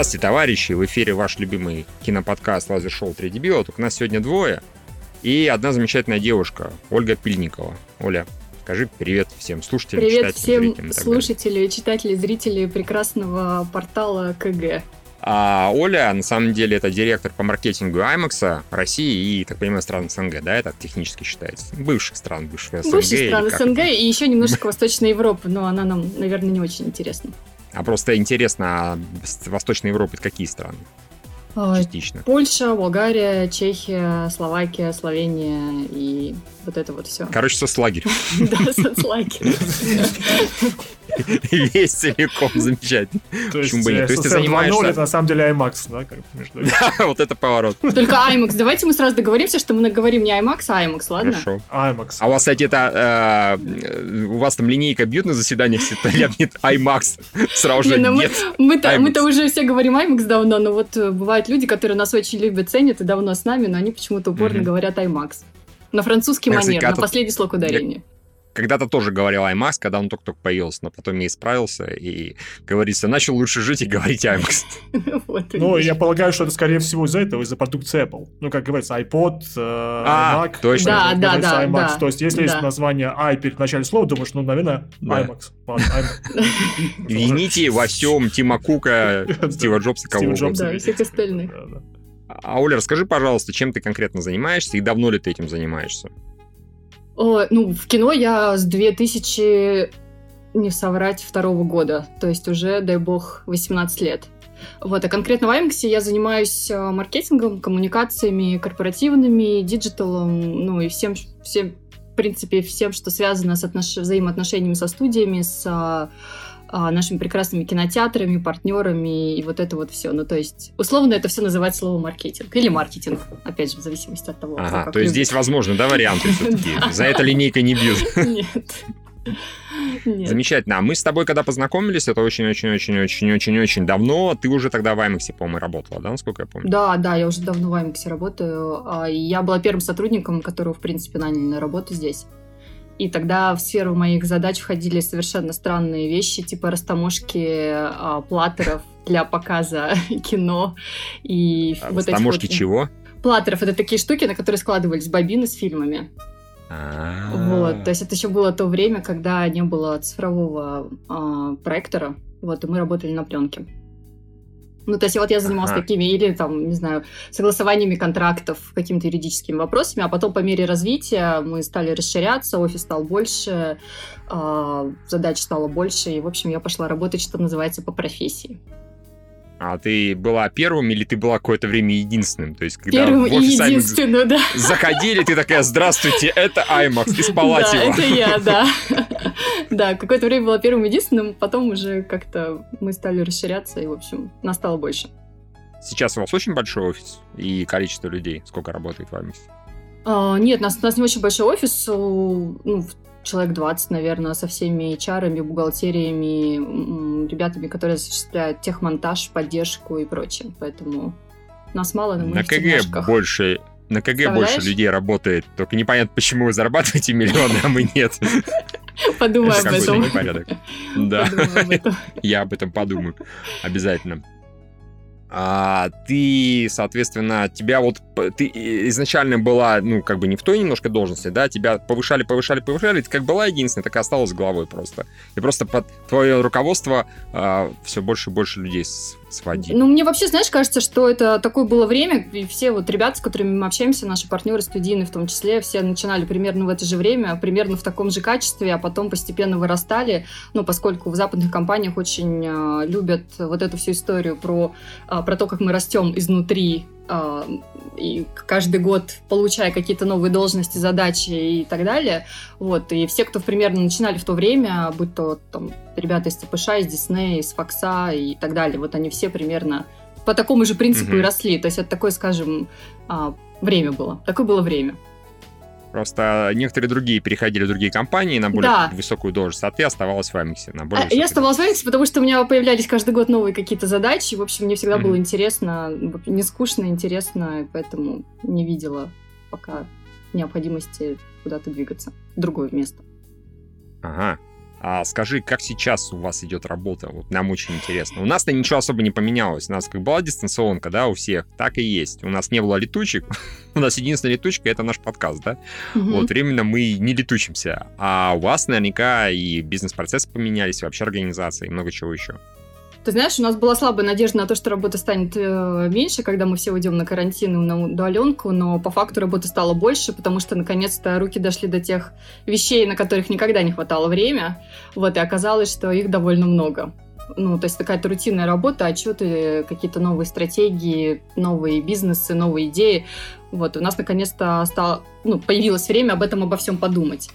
Здравствуйте, товарищи! В эфире ваш любимый киноподкаст «Лазер Шоу 3 дебила». Только нас сегодня двое. И одна замечательная девушка, Ольга Пильникова. Оля, скажи привет всем слушателям, привет читателям, всем слушателям, читателям, зрителям прекрасного портала КГ. А Оля, на самом деле, это директор по маркетингу IMAX России и, так понимаю, стран СНГ, да, это технически считается? Бывших стран, бывших СНГ. Бывших стран СНГ и еще немножко Восточной Европы, но она нам, наверное, не очень интересна. А просто интересно, а Восточной Европы какие страны? А, Частично. Польша, Болгария, Чехия, Словакия, Словения и вот это вот все. Короче, соцлагерь. Да, соцлагерь. Весь целиком, замечательно. Почему бы нет? То есть ты занимаешься... это на самом деле IMAX, да? Да, вот это поворот. Только IMAX. Давайте мы сразу договоримся, что мы говорим не IMAX, а IMAX, ладно? Хорошо. IMAX. А у вас, кстати, это... Э, у вас там линейка бьют на заседаниях, нет IMAX. Сразу же ну нет Мы-то уже все говорим IMAX давно, но вот э, бывают люди, которые нас очень любят, ценят и давно с нами, но они почему-то упорно говорят IMAX. На французский манер, на последний слог ударения когда-то тоже говорил IMAX, когда он только-только появился, но потом я исправился и, говорится, начал лучше жить и говорить IMAX. Ну, я полагаю, что это, скорее всего, из-за этого, из-за продукции Apple. Ну, как говорится, iPod, э, а, Mac. точно. Да, да, да. То есть, если есть название i перед началом слова, думаешь, ну, наверное, IMAX. Вините во всем Тима Кука, Стива Джобса, кого угодно. Да, и всех остальных. А, Оля, расскажи, пожалуйста, чем ты конкретно занимаешься и давно ли ты этим занимаешься? О, ну, в кино я с 2000, не соврать, второго года. То есть уже, дай бог, 18 лет. Вот, а конкретно в IMAX я занимаюсь э, маркетингом, коммуникациями корпоративными, digital ом, ну и всем, всем, в принципе, всем, что связано с отнош... взаимоотношениями со студиями, с а, нашими прекрасными кинотеатрами, партнерами и вот это вот все. Ну, то есть, условно это все называть слово маркетинг. Или маркетинг, опять же, в зависимости от того, Ага, то есть здесь, возможно, да, варианты все-таки? За это линейка не бьют. Нет. Нет. Замечательно. А мы с тобой, когда познакомились, это очень-очень-очень-очень-очень-очень давно. Ты уже тогда в IMAX, по-моему, работала, да, насколько я помню? Да, да, я уже давно в IMAX работаю. А, я была первым сотрудником, которого, в принципе, наняли на работу здесь. И тогда в сферу моих задач входили совершенно странные вещи, типа растаможки а, платтеров для показа кино. И а вот растаможки вот... чего? Платтеров — это такие штуки, на которые складывались бобины с фильмами. А-а-а. Вот, то есть это еще было то время, когда не было цифрового э, проектора, вот, и мы работали на пленке. Ну, то есть вот я занималась ага. такими, или там, не знаю, согласованиями контрактов, какими-то юридическими вопросами, а потом по мере развития мы стали расширяться, офис стал больше, э, задач стало больше, и, в общем, я пошла работать, что называется, по профессии. А ты была первым или ты была какое-то время единственным? То есть, когда Первым в офис и единственным, да. заходили, ты такая, здравствуйте, это IMAX из Палатева. Да, это я, да. Да, какое-то время была первым единственным, потом уже как-то мы стали расширяться, и, в общем, нас стало больше. Сейчас у вас очень большой офис и количество людей, сколько работает в IMAX? А, нет, у нас, у нас не очень большой офис. Ну, человек 20, наверное, со всеми HR, бухгалтериями, ребятами, которые осуществляют техмонтаж, поддержку и прочее. Поэтому нас мало, но мы На КГ больше на КГ больше людей работает, только непонятно, почему вы зарабатываете миллионы, а мы нет. Подумай об этом. Да, я об этом подумаю. Обязательно а, ты, соответственно, тебя вот, ты изначально была, ну, как бы не в той немножко должности, да, тебя повышали, повышали, повышали, ты как была единственная, так и осталась головой просто. И просто под твое руководство а, все больше и больше людей сводить. Ну, мне вообще, знаешь, кажется, что это такое было время, и все вот ребята, с которыми мы общаемся, наши партнеры студийные в том числе, все начинали примерно в это же время, примерно в таком же качестве, а потом постепенно вырастали, ну, поскольку в западных компаниях очень э, любят вот эту всю историю про, э, про то, как мы растем изнутри и каждый год получая какие-то новые должности, задачи и так далее. Вот, и все, кто примерно начинали в то время, будь то там ребята из ТПШ, из Диснея, из Фокса и так далее, вот они все примерно по такому же принципу mm-hmm. и росли. То есть это такое, скажем, а, время было. Такое было время. Просто некоторые другие переходили в другие компании на более да. высокую должность, а ты оставалась в Амиксе на более а, Я оставалась в Амиксе, потому что у меня появлялись каждый год новые какие-то задачи. В общем, мне всегда mm-hmm. было интересно, не скучно, интересно, поэтому не видела пока необходимости куда-то двигаться в другое место. Ага. А скажи, как сейчас у вас идет работа? Вот нам очень интересно. У нас-то ничего особо не поменялось. У нас как была дистанционка, да, у всех, так и есть. У нас не было летучек. у нас единственная летучка — это наш подкаст, да? Угу. Вот, временно мы не летучимся. А у вас наверняка и бизнес-процессы поменялись, и вообще организация, и много чего еще. Ты знаешь, у нас была слабая надежда на то, что работа станет э, меньше, когда мы все уйдем на карантин и на удаленку, но по факту работы стало больше, потому что наконец-то руки дошли до тех вещей, на которых никогда не хватало время. Вот, и оказалось, что их довольно много. Ну, то есть такая рутинная работа, отчеты, какие-то новые стратегии, новые бизнесы, новые идеи. Вот, у нас наконец-то стало, ну, появилось время об этом обо всем подумать.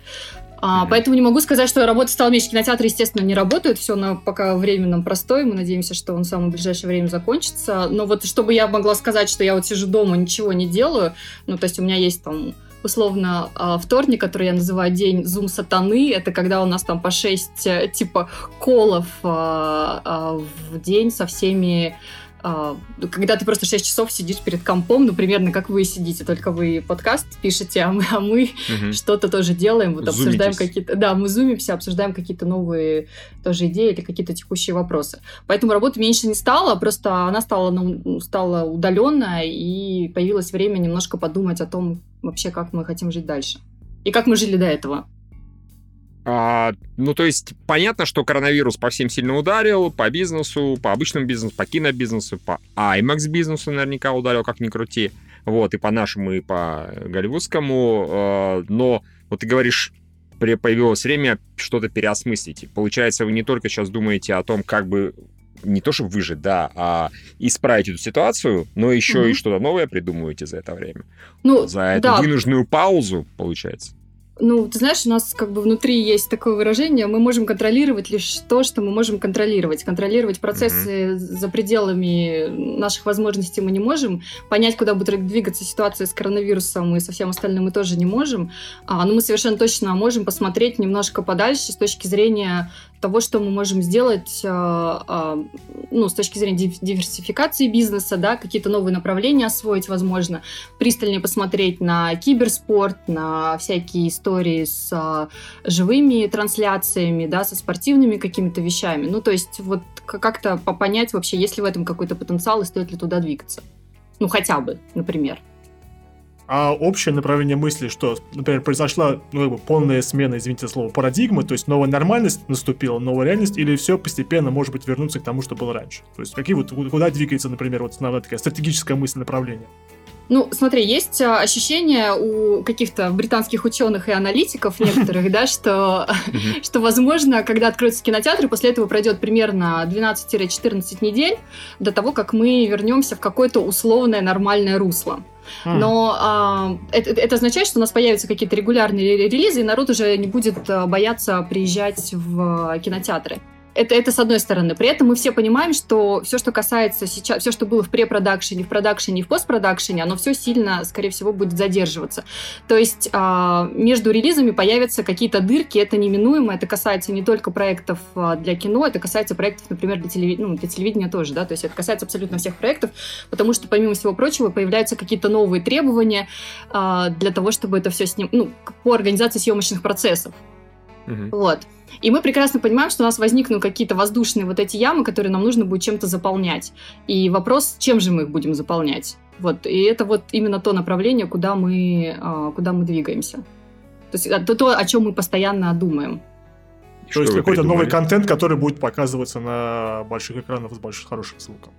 А, поэтому не могу сказать, что работа стала меньше. Кинотеатры, естественно, не работают. Все на пока временном простой. Мы надеемся, что он в самое ближайшее время закончится. Но вот чтобы я могла сказать, что я вот сижу дома, ничего не делаю, ну, то есть у меня есть там условно а, вторник, который я называю день зум сатаны, это когда у нас там по 6 э, типа колов а, в день со всеми а, когда ты просто 6 часов сидишь перед компом, ну, примерно как вы сидите, только вы подкаст пишете, а мы, а мы угу. что-то тоже делаем, вот Зумитесь. обсуждаем какие-то... Да, мы зумимся, обсуждаем какие-то новые тоже идеи или какие-то текущие вопросы. Поэтому работы меньше не стало, просто она стала, ну, стала удаленная, и появилось время немножко подумать о том вообще, как мы хотим жить дальше. И как мы жили до этого. А, ну, то есть, понятно, что коронавирус по всем сильно ударил, по бизнесу, по обычному бизнесу, по кинобизнесу, по IMAX бизнесу наверняка ударил, как ни крути. Вот, и по нашему, и по голливудскому. А, но, вот ты говоришь, появилось время что-то переосмыслить. Получается, вы не только сейчас думаете о том, как бы не то чтобы выжить, да, а исправить эту ситуацию, но еще угу. и что-то новое придумываете за это время. Ну, за эту да. вынужденную паузу, получается. Ну, ты знаешь, у нас как бы внутри есть такое выражение, мы можем контролировать лишь то, что мы можем контролировать. Контролировать процессы mm-hmm. за пределами наших возможностей мы не можем. Понять, куда будет двигаться ситуация с коронавирусом и со всем остальным мы тоже не можем. А, но мы совершенно точно можем посмотреть немножко подальше с точки зрения того, что мы можем сделать а, а, ну, с точки зрения диверсификации бизнеса, да, какие-то новые направления освоить, возможно, пристальнее посмотреть на киберспорт, на всякие истории с а, живыми трансляциями, да, со спортивными какими-то вещами. Ну, то есть вот как-то понять вообще, есть ли в этом какой-то потенциал и стоит ли туда двигаться. Ну, хотя бы, например а общее направление мысли, что, например, произошла ну, как бы полная смена, извините слово, парадигмы, то есть новая нормальность наступила, новая реальность, или все постепенно, может быть, вернуться к тому, что было раньше? То есть какие вот, куда двигается, например, вот основная такая стратегическая мысль направления? Ну, смотри, есть а, ощущение у каких-то британских ученых и аналитиков некоторых, да, что, что, возможно, когда откроются кинотеатры, после этого пройдет примерно 12-14 недель до того, как мы вернемся в какое-то условное нормальное русло. Но а, это, это означает, что у нас появятся какие-то регулярные релизы, и народ уже не будет а, бояться приезжать в кинотеатры. Это, это с одной стороны. При этом мы все понимаем, что все, что касается сейчас, все, что было в препродакшене, в продакшене и в постпродакшене, оно все сильно, скорее всего, будет задерживаться. То есть а, между релизами появятся какие-то дырки, это неминуемо, это касается не только проектов а, для кино, это касается проектов, например, для, телевид... ну, для телевидения тоже, да, то есть это касается абсолютно всех проектов, потому что, помимо всего прочего, появляются какие-то новые требования а, для того, чтобы это все сним... ну, по организации съемочных процессов. Угу. Вот. И мы прекрасно понимаем, что у нас возникнут какие-то воздушные вот эти ямы, которые нам нужно будет чем-то заполнять. И вопрос, чем же мы их будем заполнять? Вот. И это вот именно то направление, куда мы, а, куда мы двигаемся. То есть это то, о чем мы постоянно думаем. То есть какой-то новый контент, который будет показываться на больших экранах с большим хорошим звуком.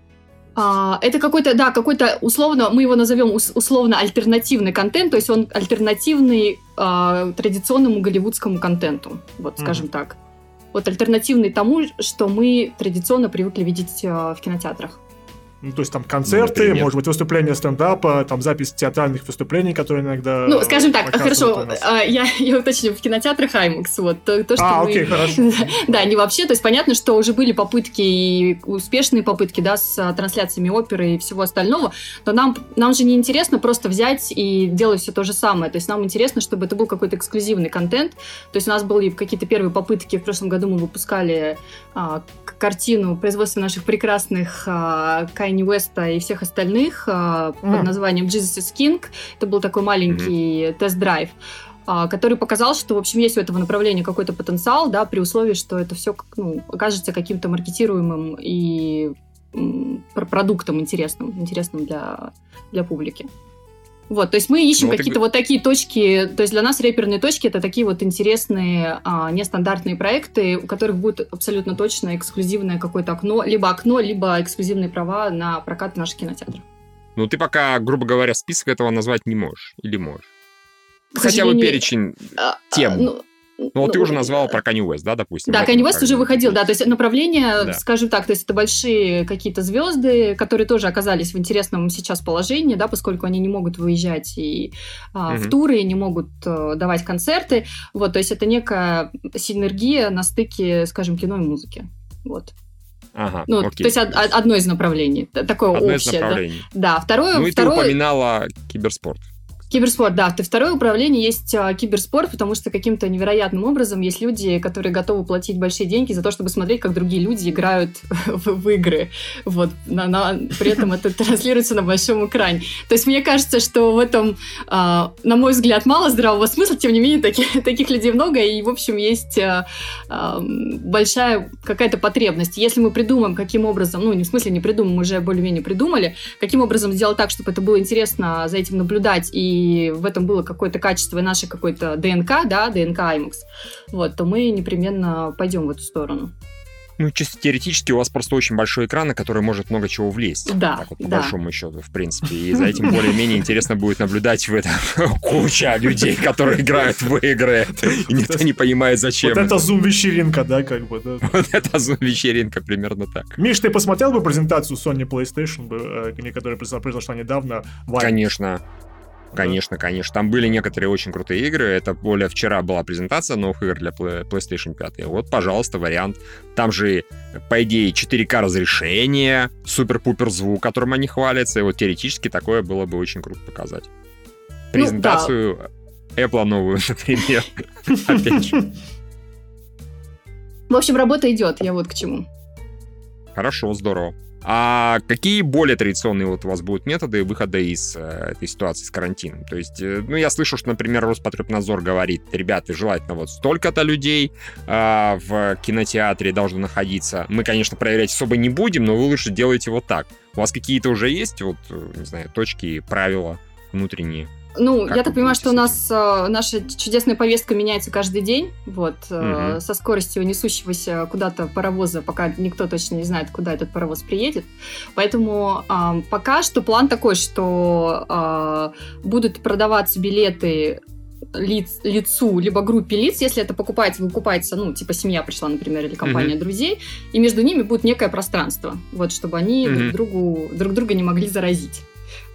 А, это какой-то, да, какой-то условно, мы его назовем условно альтернативный контент, то есть он альтернативный а, традиционному голливудскому контенту, вот, скажем mm-hmm. так. Вот альтернативный тому, что мы традиционно привыкли видеть а, в кинотеатрах. Ну, то есть там концерты, Например. может быть, выступления стендапа, там запись театральных выступлений, которые иногда... Ну, скажем так, хорошо, а, я, я уточню, в кинотеатрах IMAX, вот, то, то что А, мы... окей, хорошо. да, не вообще, то есть понятно, что уже были попытки, и успешные попытки, да, с а, трансляциями оперы и всего остального, но нам, нам же не интересно просто взять и делать все то же самое, то есть нам интересно, чтобы это был какой-то эксклюзивный контент, то есть у нас были какие-то первые попытки, в прошлом году мы выпускали а, картину производства наших прекрасных а, Кайни Уэста и всех остальных mm. под названием Jesus is King. Это был такой маленький mm-hmm. тест-драйв. а, который показал, что, в общем, есть у этого направления какой-то потенциал, да, при условии, что это все ну, окажется каким-то маркетируемым и продуктом интересным, интересным для, для публики. Вот, то есть мы ищем ну, какие-то ты... вот такие точки, то есть для нас реперные точки это такие вот интересные, а, нестандартные проекты, у которых будет абсолютно точно эксклюзивное какое-то окно, либо окно, либо эксклюзивные права на прокат наших кинотеатров. Ну, ты пока, грубо говоря, список этого назвать не можешь, или можешь? Хотя бы перечень а, тем. А, ну, ну, вот ты уже назвала про Kanye West, да, допустим? Да, Kanye West уже выходил, да, то есть направление, да. скажем так, то есть это большие какие-то звезды, которые тоже оказались в интересном сейчас положении, да, поскольку они не могут выезжать и а, угу. в туры, не могут а, давать концерты, вот, то есть это некая синергия на стыке, скажем, кино и музыки, вот. Ага, ну, окей. То есть од- одно из направлений, такое одно общее. Из направлений. Да, да второе... Ну и второе... ты упоминала киберспорт. Киберспорт, да. В второе управление есть а, киберспорт, потому что каким-то невероятным образом есть люди, которые готовы платить большие деньги за то, чтобы смотреть, как другие люди играют в, в игры. Вот. На, на, при этом это транслируется на большом экране. То есть мне кажется, что в этом, а, на мой взгляд, мало здравого смысла, тем не менее, таких, таких людей много, и, в общем, есть а, а, большая какая-то потребность. Если мы придумаем, каким образом, ну, не в смысле не придумаем, мы уже более-менее придумали, каким образом сделать так, чтобы это было интересно за этим наблюдать и и в этом было какое-то качество наше какой-то ДНК, да, ДНК IMAX, вот, то мы непременно пойдем в эту сторону. Ну, чисто теоретически у вас просто очень большой экран, на который может много чего влезть. Да, так вот, по да. большому счету, в принципе. И за этим более-менее интересно будет наблюдать в этом куча людей, которые играют в игры, и никто не понимает, зачем. Вот это зум-вечеринка, да, как бы, да. Вот это зум-вечеринка, примерно так. Миш, ты посмотрел бы презентацию Sony PlayStation, э, которая произошла недавно? Конечно. Конечно, конечно. Там были некоторые очень крутые игры. Это более вчера была презентация новых игр для PlayStation 5. Вот, пожалуйста, вариант. Там же, по идее, 4К разрешение, супер-пупер звук, которым они хвалятся. И вот теоретически такое было бы очень круто показать. Презентацию ну, да. Apple новую, например. Опять же. В общем, работа идет, я вот к чему. Хорошо, здорово. А какие более традиционные вот у вас будут методы выхода из э, этой ситуации с карантином? То есть, э, ну, я слышу, что, например, Роспотребнадзор говорит, ребята, желательно вот столько-то людей э, в кинотеатре должно находиться. Мы, конечно, проверять особо не будем, но вы лучше делайте вот так. У вас какие-то уже есть, вот, э, не знаю, точки, правила внутренние? Ну, как я так понимаю, что у нас э, наша чудесная повестка меняется каждый день, вот, э, угу. со скоростью несущегося куда-то паровоза, пока никто точно не знает, куда этот паровоз приедет. Поэтому э, пока что план такой, что э, будут продаваться билеты лиц, лицу, либо группе лиц, если это покупается, выкупается, ну, типа семья пришла, например, или компания mm-hmm. друзей, и между ними будет некое пространство, вот, чтобы они mm-hmm. друг, другу, друг друга не могли заразить.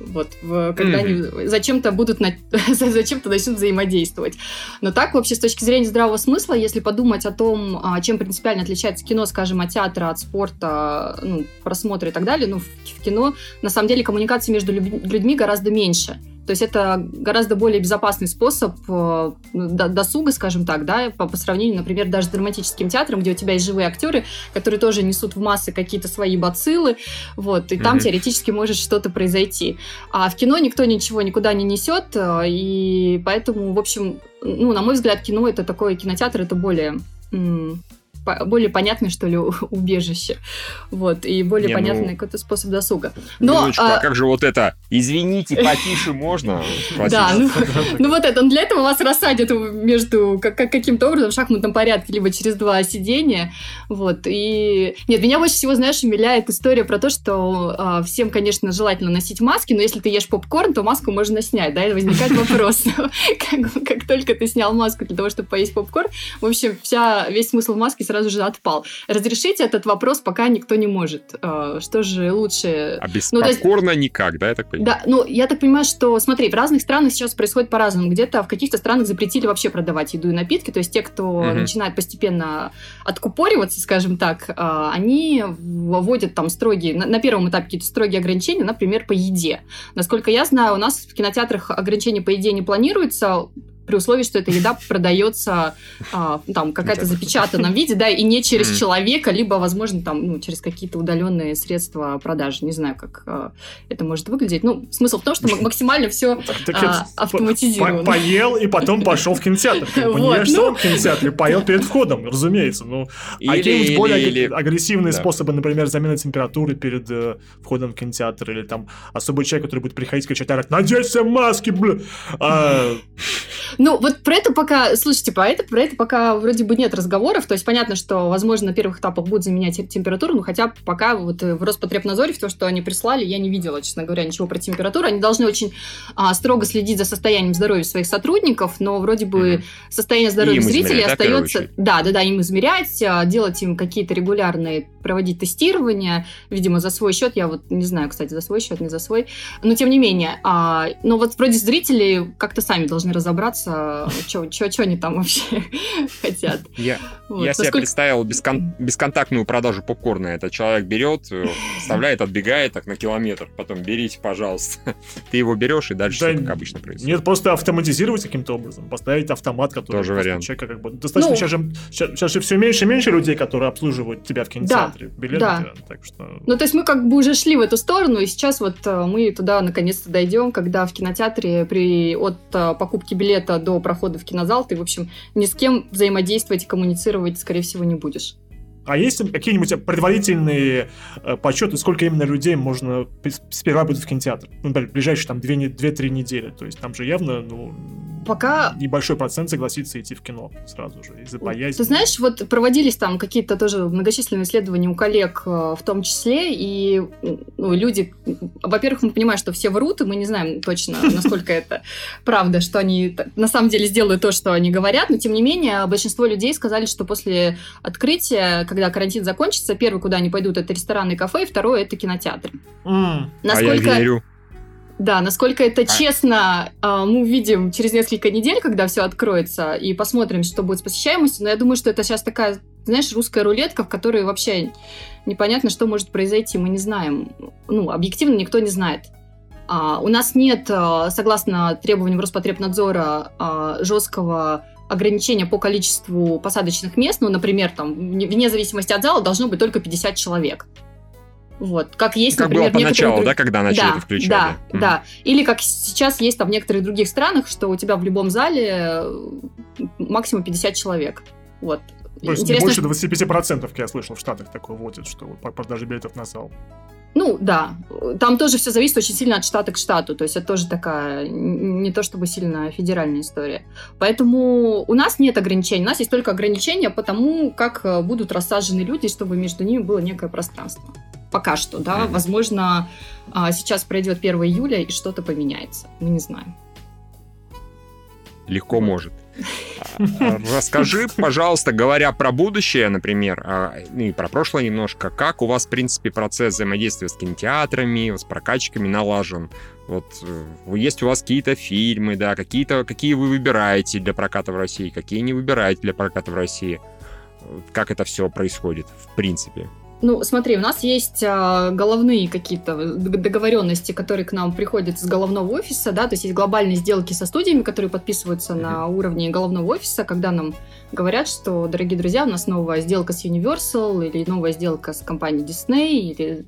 Вот, в, когда mm-hmm. они зачем-то будут на, зачем-то начнут взаимодействовать. Но так, вообще, с точки зрения здравого смысла, если подумать о том, а, чем принципиально отличается кино, скажем, от театра, от спорта, ну, просмотра и так далее, ну, в, в кино, на самом деле, коммуникации между людьми гораздо меньше. То есть это гораздо более безопасный способ э, досуга, скажем так, да, по, по сравнению, например, даже с драматическим театром, где у тебя есть живые актеры, которые тоже несут в массы какие-то свои бациллы, вот, и там mm-hmm. теоретически может что-то произойти. А в кино никто ничего никуда не несет, э, и поэтому, в общем, ну, на мой взгляд, кино это такой кинотеатр, это более более понятное, что ли, убежище. Вот, и более Не, понятный ну... какой-то способ досуга. Но, а... а как же вот это? Извините, потише можно? Да, ну, ну вот это. Для этого вас рассадят между каким-то образом в шахматном порядке, либо через два сидения. Вот, и... Нет, меня больше всего, знаешь, умиляет история про то, что а, всем, конечно, желательно носить маски, но если ты ешь попкорн, то маску можно снять, да, и возникает вопрос. Как только ты снял маску для того, чтобы поесть попкорн, в общем, вся, весь смысл маски сразу же отпал. Разрешить этот вопрос пока никто не может. А, что же лучше... А без ну, попкорна есть... никак, да, я так понимаю? Да, ну, я так понимаю, что, смотри, в разных странах сейчас происходит по-разному. Где-то в каких-то странах запретили вообще продавать еду и напитки, то есть те, кто угу. начинает постепенно откупориваться, скажем так, а, они вводят там строгие, на, первом этапе какие-то строгие ограничения, например, по еде. Насколько я знаю, у нас в кинотеатрах ограничения по еде не планируется, при условии, что эта еда продается а, там какая-то запечатанном виде, да, и не через человека, либо, возможно, там, ну, через какие-то удаленные средства продажи. Не знаю, как а, это может выглядеть. Ну, смысл в том, что максимально все а, автоматизировано. Поел и потом пошел в кинотеатр. Не ешь ну. в кинотеатре, поел перед входом, разумеется. Ну, а какие-нибудь более агрессивные способы, например, замены температуры перед э, входом в кинотеатр, или там особый человек, который будет приходить кричать, орать, наденься маски, бля! Ну, вот про это пока, слушайте, про это, про это пока вроде бы нет разговоров, то есть понятно, что, возможно, на первых этапах будут заменять температуру, но хотя пока вот в Роспотребнадзоре, в то, что они прислали, я не видела, честно говоря, ничего про температуру. Они должны очень а, строго следить за состоянием здоровья своих сотрудников, но вроде бы mm-hmm. состояние здоровья зрителей остается... Да, да, да, им измерять, а, делать им какие-то регулярные, проводить тестирования, видимо, за свой счет, я вот не знаю, кстати, за свой счет, не за свой, но тем не менее, а, но вот вроде зрители как-то сами должны разобраться, что они там вообще хотят. Я, вот. я себе представил бескон, бесконтактную продажу попкорна. Этот человек берет, э, вставляет, отбегает так на километр, потом берите, пожалуйста. Ты его берешь, и дальше да, все как обычно происходит. Нет, просто автоматизировать каким-то образом, поставить автомат, который... Тоже вариант. Человека как бы... Достаточно, ну, сейчас, же, сейчас, сейчас же все меньше и меньше людей, которые обслуживают тебя в кинотеатре. Да, билеты, да. так что... Ну, то есть мы как бы уже шли в эту сторону, и сейчас вот э, мы туда наконец-то дойдем, когда в кинотеатре при, от э, покупки билета до прохода в кинозал ты, в общем, ни с кем взаимодействовать и коммуницировать, скорее всего, не будешь. А есть какие-нибудь предварительные э, подсчеты, сколько именно людей можно сперва будет в кинотеатр? Ну, например, ближайшие там 2-3 недели. То есть там же явно, ну, пока... Небольшой процент согласится идти в кино сразу же, из-за боязни. Ты знаешь, вот проводились там какие-то тоже многочисленные исследования у коллег э, в том числе, и ну, люди... Во-первых, мы понимаем, что все врут, и мы не знаем точно, насколько это правда, что они на самом деле сделают то, что они говорят, но тем не менее большинство людей сказали, что после открытия, когда карантин закончится, первый, куда они пойдут, это рестораны и кафе, и второе, это кинотеатр. Насколько... А я верю. Да, насколько это а... честно, а, мы увидим через несколько недель, когда все откроется, и посмотрим, что будет с посещаемостью. Но я думаю, что это сейчас такая, знаешь, русская рулетка, в которой вообще непонятно, что может произойти. Мы не знаем. Ну, объективно никто не знает. А, у нас нет, а, согласно требованиям Роспотребнадзора, жесткого ограничения по количеству посадочных мест. Ну, например, там, вне зависимости от зала должно быть только 50 человек. Вот, как есть, как например, было поначалу, друг... да, когда начали да, это включать? Да, да, mm. да. Или как сейчас есть там в некоторых других странах, что у тебя в любом зале э, максимум 50 человек. Вот. То есть Интересно, не больше 25%, я слышал, в Штатах такое вводят, что по продаже билетов на зал. Ну, да. Там тоже все зависит очень сильно от штата к штату. То есть это тоже такая не то чтобы сильно федеральная история. Поэтому у нас нет ограничений. У нас есть только ограничения по тому, как э, будут рассажены люди, чтобы между ними было некое пространство. Пока что, да. Mm-hmm. Возможно, а, сейчас пройдет 1 июля и что-то поменяется. Мы не знаем. Легко может. А, расскажи, пожалуйста, говоря про будущее, например, а, ну и про прошлое немножко, как у вас, в принципе, процесс взаимодействия с кинотеатрами, с прокатчиками налажен? Вот э, есть у вас какие-то фильмы, да, какие-то, какие вы выбираете для проката в России, какие не выбираете для проката в России? Как это все происходит, в принципе? Ну, смотри, у нас есть а, головные какие-то договоренности, которые к нам приходят из головного офиса, да, то есть есть глобальные сделки со студиями, которые подписываются mm-hmm. на уровне головного офиса, когда нам говорят, что, дорогие друзья, у нас новая сделка с Universal или новая сделка с компанией Disney или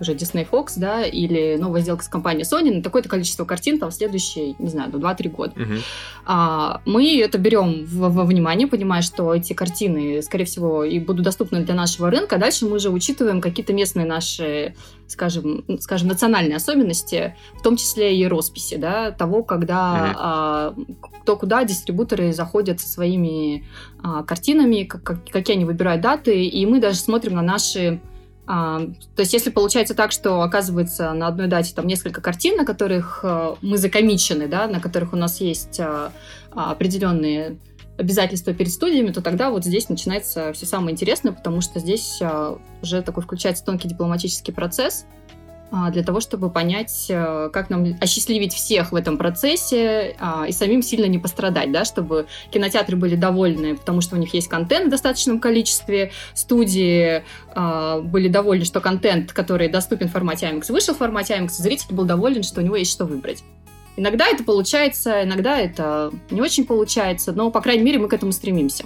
уже Disney Fox, да, или новая сделка с компанией Sony на такое-то количество картин там в следующие, не знаю, 2-3 года. Uh-huh. А, мы это берем во, во внимание, понимая, что эти картины, скорее всего, и будут доступны для нашего рынка. Дальше мы уже учитываем какие-то местные наши, скажем, скажем, национальные особенности, в том числе и росписи, да, того, когда uh-huh. а, кто куда дистрибуторы заходят со своими а, картинами, как, какие они выбирают даты, и мы даже смотрим на наши а, то есть, если получается так, что оказывается на одной дате там несколько картин, на которых а, мы закомичены, да, на которых у нас есть а, определенные обязательства перед студиями, то тогда вот здесь начинается все самое интересное, потому что здесь а, уже такой включается тонкий дипломатический процесс, а, для того, чтобы понять, э, как нам осчастливить всех в этом процессе а, и самим сильно не пострадать, да, чтобы кинотеатры были довольны, потому что у них есть контент в достаточном количестве, студии а, были довольны, что контент, который доступен в формате IMAX, вышел в формате IMAX, зритель был доволен, что у него есть что выбрать. Иногда это получается, иногда это не очень получается, но, по крайней мере, мы к этому стремимся.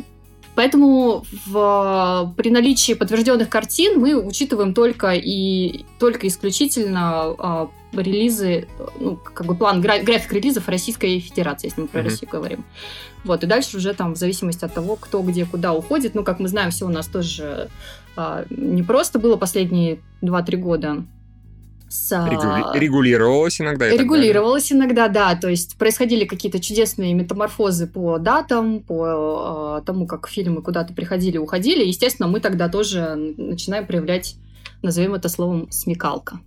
Поэтому в, при наличии подтвержденных картин мы учитываем только и только исключительно а, релизы, ну, как бы план, гра- график релизов Российской Федерации, если мы про mm-hmm. Россию говорим. Вот, и дальше уже там в зависимости от того, кто где куда уходит, ну, как мы знаем, все у нас тоже а, не просто было последние 2-3 года, с... Регули... Регулировалось иногда. Регулировалось иногда, да. То есть происходили какие-то чудесные метаморфозы по датам, по э, тому, как фильмы куда-то приходили, уходили. Естественно, мы тогда тоже начинаем проявлять, назовем это словом, смекалка.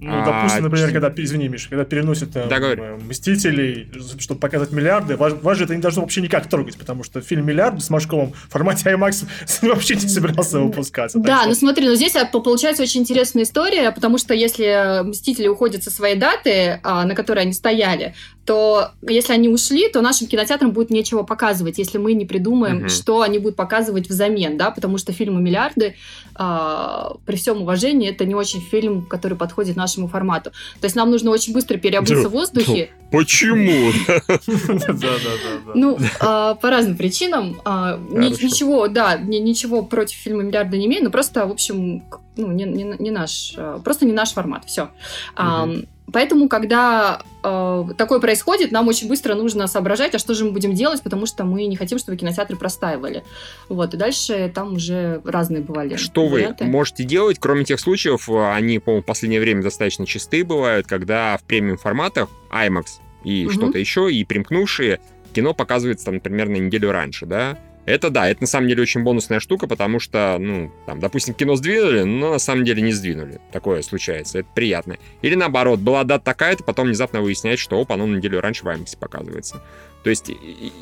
Ну, а, допустим, например, когда, извини, Миша, когда переносят там, э, Мстителей, чтобы показать миллиарды, вас, вас же это не должно вообще никак трогать, потому что фильм «Миллиарды» с Машковым в формате IMAX вообще не собирался выпускаться. Да, ну смотри, ну здесь получается очень интересная история, потому что если Мстители уходят со своей даты, а, на которой они стояли, то если они ушли, то нашим кинотеатрам будет нечего показывать, если мы не придумаем, угу. что они будут показывать взамен, да, потому что фильмы «Миллиарды», а, при всем уважении, это не очень фильм, который подходит нашему формату. То есть нам нужно очень быстро переобуться в воздухе. Почему? Ну, а, по разным причинам. А, ничего, да, ничего против фильма «Миллиарды» не имею, но просто, в общем, ну, не наш, просто не наш формат, все. Поэтому, когда э, такое происходит, нам очень быстро нужно соображать, а что же мы будем делать, потому что мы не хотим, чтобы кинотеатры простаивали. Вот, и дальше там уже разные бывали. Что варианты. вы можете делать, кроме тех случаев, они, по-моему, в последнее время достаточно частые бывают, когда в премиум форматах IMAX и угу. что-то еще, и примкнувшие, кино показывается, там, например, на неделю раньше, да? Это да, это на самом деле очень бонусная штука, потому что, ну, там, допустим, кино сдвинули, но на самом деле не сдвинули. Такое случается, это приятно. Или наоборот, была дата такая-то, потом внезапно выясняется, что, оп, оно на неделю раньше в IMAX показывается. То есть,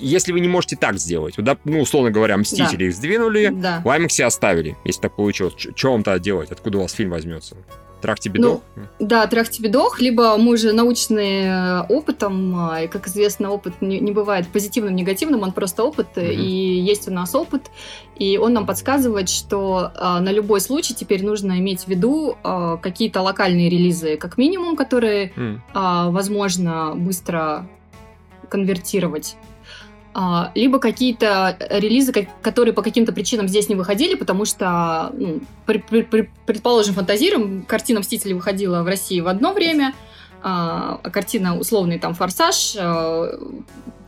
если вы не можете так сделать, ну, условно говоря, Мстители да. их сдвинули, да. в IMAX оставили, если так получилось. Что вам-то делать? Откуда у вас фильм возьмется? Трах тебе ну, Да, трах тебе дох, либо мы уже научные э, опытом, а, и, как известно, опыт не, не бывает позитивным, негативным, он просто опыт, угу. и есть у нас опыт, и он нам подсказывает, что а, на любой случай теперь нужно иметь в виду а, какие-то локальные релизы, как минимум, которые, mm. а, возможно, быстро конвертировать либо какие-то релизы, которые по каким-то причинам здесь не выходили, потому что, ну, при, при, предположим, фантазируем, картина «Мстители» выходила в России в одно время, а, а картина условный там «Форсаж» а,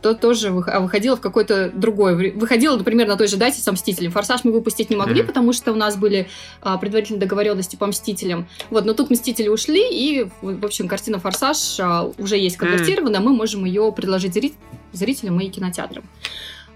то тоже а выходила в какое-то другое. Выходила, например, на той же дате со «Мстителем». «Форсаж» мы выпустить не могли, mm-hmm. потому что у нас были а, предварительные договоренности по «Мстителям». Вот, но тут «Мстители» ушли, и, в общем, картина «Форсаж» а, уже есть конвертирована, mm-hmm. мы можем ее предложить зрителям зрителям и кинотеатрам.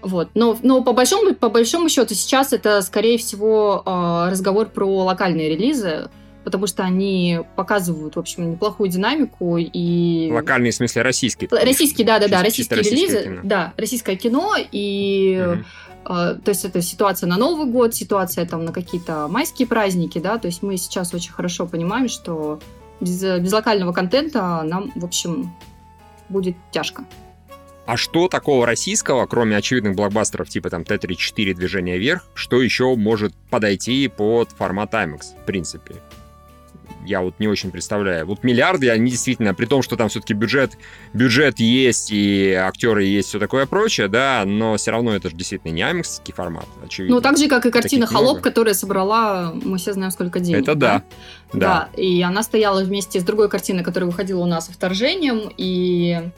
Вот. Но, но по, большому, по большому счету сейчас это, скорее всего, э, разговор про локальные релизы, потому что они показывают, в общем, неплохую динамику и... Локальные, в смысле, российские? Российские, да-да-да, российские релизы. Кино. Да, российское кино и... Угу. То есть это ситуация на Новый год, ситуация там на какие-то майские праздники, да, то есть мы сейчас очень хорошо понимаем, что без, без локального контента нам, в общем, будет тяжко. А что такого российского, кроме очевидных блокбастеров типа там Т-34 «Движение вверх», что еще может подойти под формат IMAX, в принципе? Я вот не очень представляю. Вот миллиарды, они действительно, при том, что там все-таки бюджет, бюджет есть и актеры есть, все такое прочее, да, но все равно это же действительно не IMAX формат, очевидно. Ну, так же, как и картина «Холоп», много. которая собрала, мы все знаем, сколько денег. Это да. Да. да. да. И она стояла вместе с другой картиной, которая выходила у нас «Вторжением», и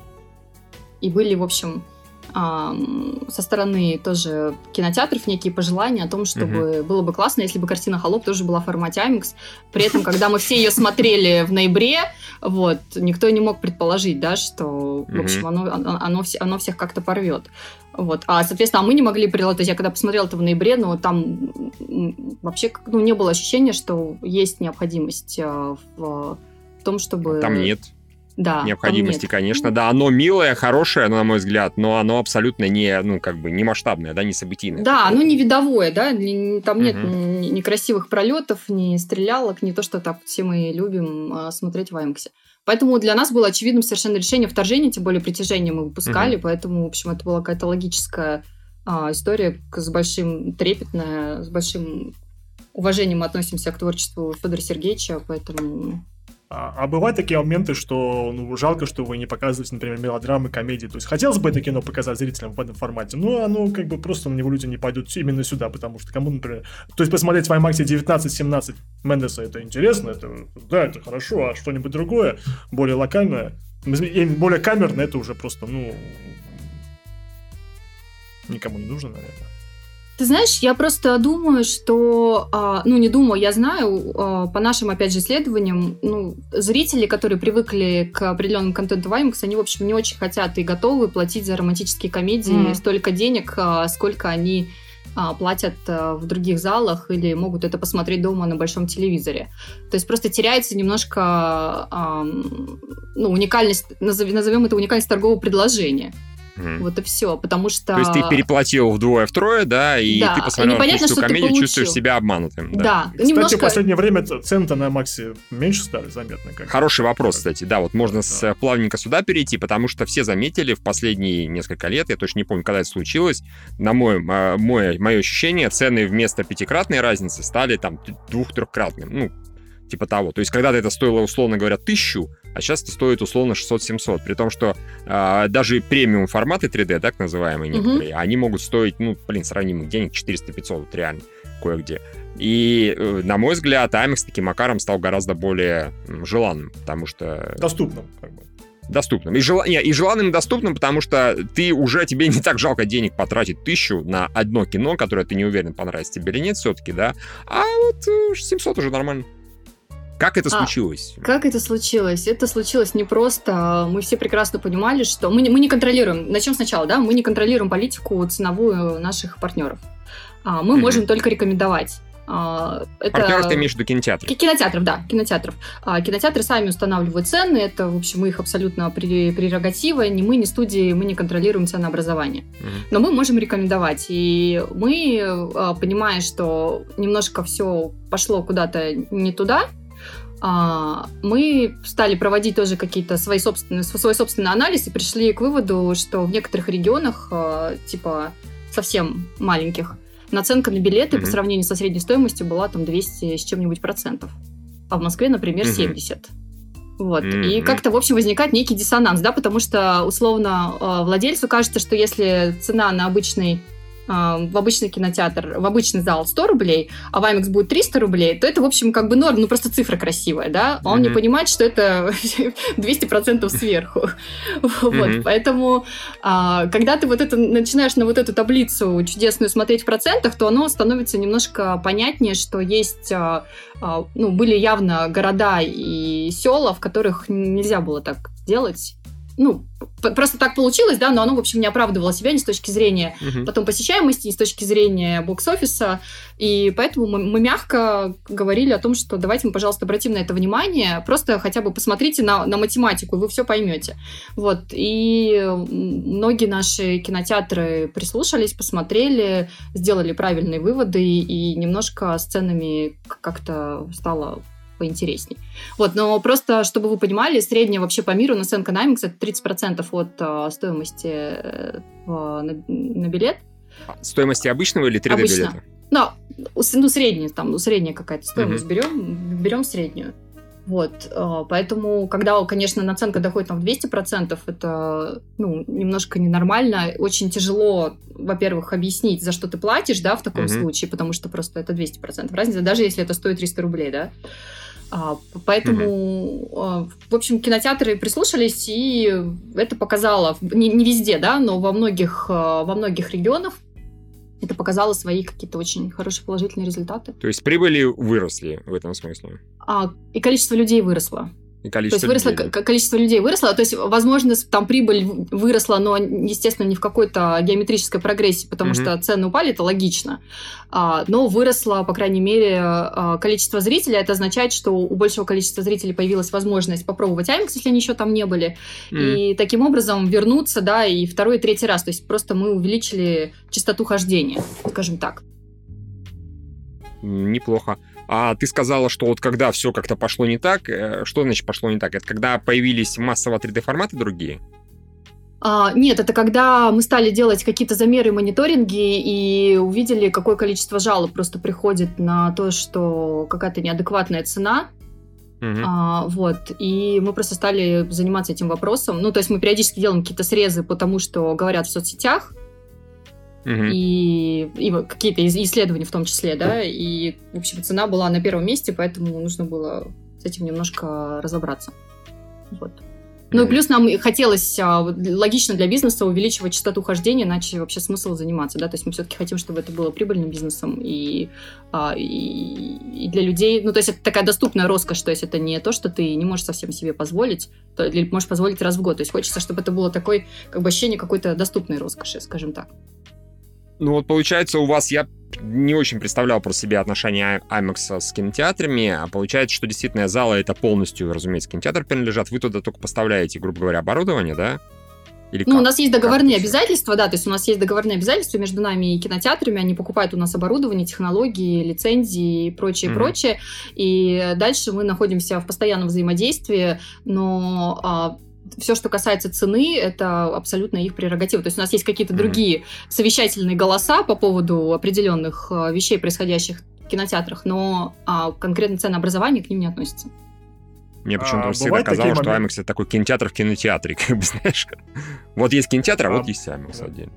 и были, в общем, со стороны тоже кинотеатров некие пожелания о том, чтобы угу. было бы классно, если бы картина «Холоп» тоже была в формате IMAX. При этом, когда мы все ее смотрели в ноябре, вот, никто не мог предположить, да, что, в общем, оно, оно, оно, всех как-то порвет. Вот. А, соответственно, а мы не могли прилагать. То есть я когда посмотрела это в ноябре, но там вообще ну, не было ощущения, что есть необходимость э, в том, чтобы... Там нет да, необходимости, конечно. Да, оно милое, хорошее, на мой взгляд, но оно абсолютно не, ну, как бы, не масштабное, да, не событийное. Да, оно не видовое, да, там нет угу. ни, красивых пролетов, ни стрелялок, не то, что так все мы любим а, смотреть в Аймаксе. Поэтому для нас было очевидным совершенно решение вторжения, тем более притяжение мы выпускали, угу. поэтому, в общем, это была какая-то логическая а, история с большим трепетная, с большим уважением мы относимся к творчеству Федора Сергеевича, поэтому А, а бывают такие моменты, что ну, жалко, что вы не показываете, например, мелодрамы, комедии. То есть хотелось бы это кино показать зрителям в этом формате, но оно как бы просто на него люди не пойдут именно сюда, потому что кому, например... То есть посмотреть в IMAX 19-17 Мендеса это интересно, это, да, это хорошо, а что-нибудь другое, более локальное, более камерное, это уже просто, ну, никому не нужно, наверное. Ты знаешь, я просто думаю, что, а, ну не думаю, я знаю, а, по нашим, опять же, исследованиям, ну, зрители, которые привыкли к определенному контенту IMAX, они, в общем, не очень хотят и готовы платить за романтические комедии mm. столько денег, а, сколько они платят в других залах или могут это посмотреть дома на большом телевизоре. То есть просто теряется немножко ну, уникальность, назовем это уникальность торгового предложения. Mm. Вот и все, потому что... То есть ты переплатил вдвое-втрое, да, и да. ты посмотрел русскую комедию, чувствуешь себя обманутым. Да. да. Кстати, немножко... в последнее время цены на Максе меньше стали заметно. Как Хороший вопрос, кстати. Да, вот можно да. с плавненько сюда перейти, потому что все заметили в последние несколько лет, я точно не помню, когда это случилось, на мой, мое, мое ощущение, цены вместо пятикратной разницы стали там двух-трехкратным. Ну, типа того. То есть когда-то это стоило, условно говоря, тысячу, а сейчас это стоит условно 600-700. При том, что э, даже премиум форматы 3D, так называемые некоторые, угу. они могут стоить, ну, блин, сравнимых денег 400-500, вот реально, кое-где. И, э, на мой взгляд, IMAX таким макаром стал гораздо более желанным, потому что... Доступным, как бы доступным. И, жел... не, и желанным и доступным, потому что ты уже, тебе не так жалко денег потратить тысячу на одно кино, которое ты не уверен, понравится тебе или нет все-таки, да, а вот 700 э, уже нормально. Как это а, случилось? Как это случилось? Это случилось не просто. Мы все прекрасно понимали, что мы не, мы не контролируем. Начнем сначала, да? Мы не контролируем политику ценовую наших партнеров. А, мы mm-hmm. можем только рекомендовать. А, это... Партнеров ты имеешь в виду кинотеатров? Кинотеатров, да, кинотеатров. А, кинотеатры сами устанавливают цены, это, в общем, их абсолютно прерогатива. Ни мы, ни студии, мы не контролируем ценообразование. Угу. Но мы можем рекомендовать. И мы, а, понимая, что немножко все пошло куда-то не туда, а, мы стали проводить тоже какие-то свои собственные, свой собственный анализ и пришли к выводу, что в некоторых регионах, а, типа совсем маленьких, наценка на билеты mm-hmm. по сравнению со средней стоимостью была там 200 с чем-нибудь процентов. А в Москве, например, mm-hmm. 70. Вот. Mm-hmm. И как-то, в общем, возникает некий диссонанс, да, потому что, условно, а, владельцу кажется, что если цена на обычный в обычный кинотеатр, в обычный зал 100 рублей, а в IMAX будет 300 рублей, то это, в общем, как бы норм, ну просто цифра красивая, да? А он mm-hmm. не понимает, что это 200% сверху. Вот, поэтому, а, когда ты вот это начинаешь на вот эту таблицу чудесную смотреть в процентах, то оно становится немножко понятнее, что есть, а, ну, были явно города и села, в которых нельзя было так делать, ну, просто так получилось, да, но оно, в общем, не оправдывало себя ни с точки зрения uh-huh. потом посещаемости, ни с точки зрения бокс-офиса, и поэтому мы, мы мягко говорили о том, что давайте мы, пожалуйста, обратим на это внимание, просто хотя бы посмотрите на, на математику, и вы все поймете. Вот, и многие наши кинотеатры прислушались, посмотрели, сделали правильные выводы, и немножко с ценами как-то стало поинтересней. Вот, но просто, чтобы вы понимали, средняя вообще по миру наценка на IMAX это 30% от э, стоимости э, на, на билет. Стоимости обычного или 3D-билета? Ну, ну, средняя, там, ну, средняя какая-то стоимость угу. берем, берем среднюю. Вот, э, поэтому, когда, конечно, наценка доходит там в 200%, это, ну, немножко ненормально. Очень тяжело, во-первых, объяснить, за что ты платишь, да, в таком mm случае, потому что просто это 200% разница, даже если это стоит 300 рублей, да. А, поэтому, mm в общем, кинотеатры прислушались, и это показало, не, не везде, да, но во многих, а, во многих регионах это показало свои какие-то очень хорошие положительные результаты. То есть прибыли выросли в этом смысле? А, и количество людей выросло. И количество то есть выросло, людей. количество людей выросло, то есть, возможно, там прибыль выросла, но, естественно, не в какой-то геометрической прогрессии, потому mm-hmm. что цены упали, это логично. А, но выросло, по крайней мере, а, количество зрителей. Это означает, что у большего количества зрителей появилась возможность попробовать IMAX, если они еще там не были, mm-hmm. и таким образом вернуться, да, и второй, и третий раз. То есть просто мы увеличили частоту хождения, скажем так. Неплохо. А ты сказала, что вот когда все как-то пошло не так, э, что значит пошло не так? Это когда появились массово 3D-форматы другие? А, нет, это когда мы стали делать какие-то замеры, мониторинги и увидели, какое количество жалоб просто приходит на то, что какая-то неадекватная цена Uh-huh. А, вот, и мы просто стали заниматься этим вопросом. Ну, то есть мы периодически делаем какие-то срезы, потому что говорят в соцсетях, и, и какие-то исследования в том числе, да, и, в общем, цена была на первом месте, поэтому нужно было с этим немножко разобраться. Вот. Ну и плюс нам хотелось, а, логично для бизнеса, увеличивать частоту хождения, иначе вообще смысл заниматься, да, то есть мы все-таки хотим, чтобы это было прибыльным бизнесом и, а, и, и для людей, ну то есть это такая доступная роскошь, то есть это не то, что ты не можешь совсем себе позволить, то, или можешь позволить раз в год, то есть хочется, чтобы это было такое, как бы ощущение какой-то доступной роскоши, скажем так. Ну вот получается у вас, я не очень представлял про себя отношения IMAX с кинотеатрами, а получается, что действительно залы это полностью, разумеется, кинотеатр принадлежат, вы туда только поставляете, грубо говоря, оборудование, да? Или ну, как? у нас есть договорные обязательства, да, то есть у нас есть договорные обязательства между нами и кинотеатрами, они покупают у нас оборудование, технологии, лицензии и прочее, mm-hmm. прочее, и дальше мы находимся в постоянном взаимодействии, но а, все, что касается цены, это абсолютно их прерогатива. То есть у нас есть какие-то mm-hmm. другие совещательные голоса по поводу определенных э, вещей, происходящих в кинотеатрах, но а, конкретно ценообразование к ним не относится. Мне почему-то а, всегда казалось, что IMAX это такой кинотеатр в кинотеатре, как бы, знаешь. Вот есть кинотеатр, а, а вот есть IMAX да. отдельно.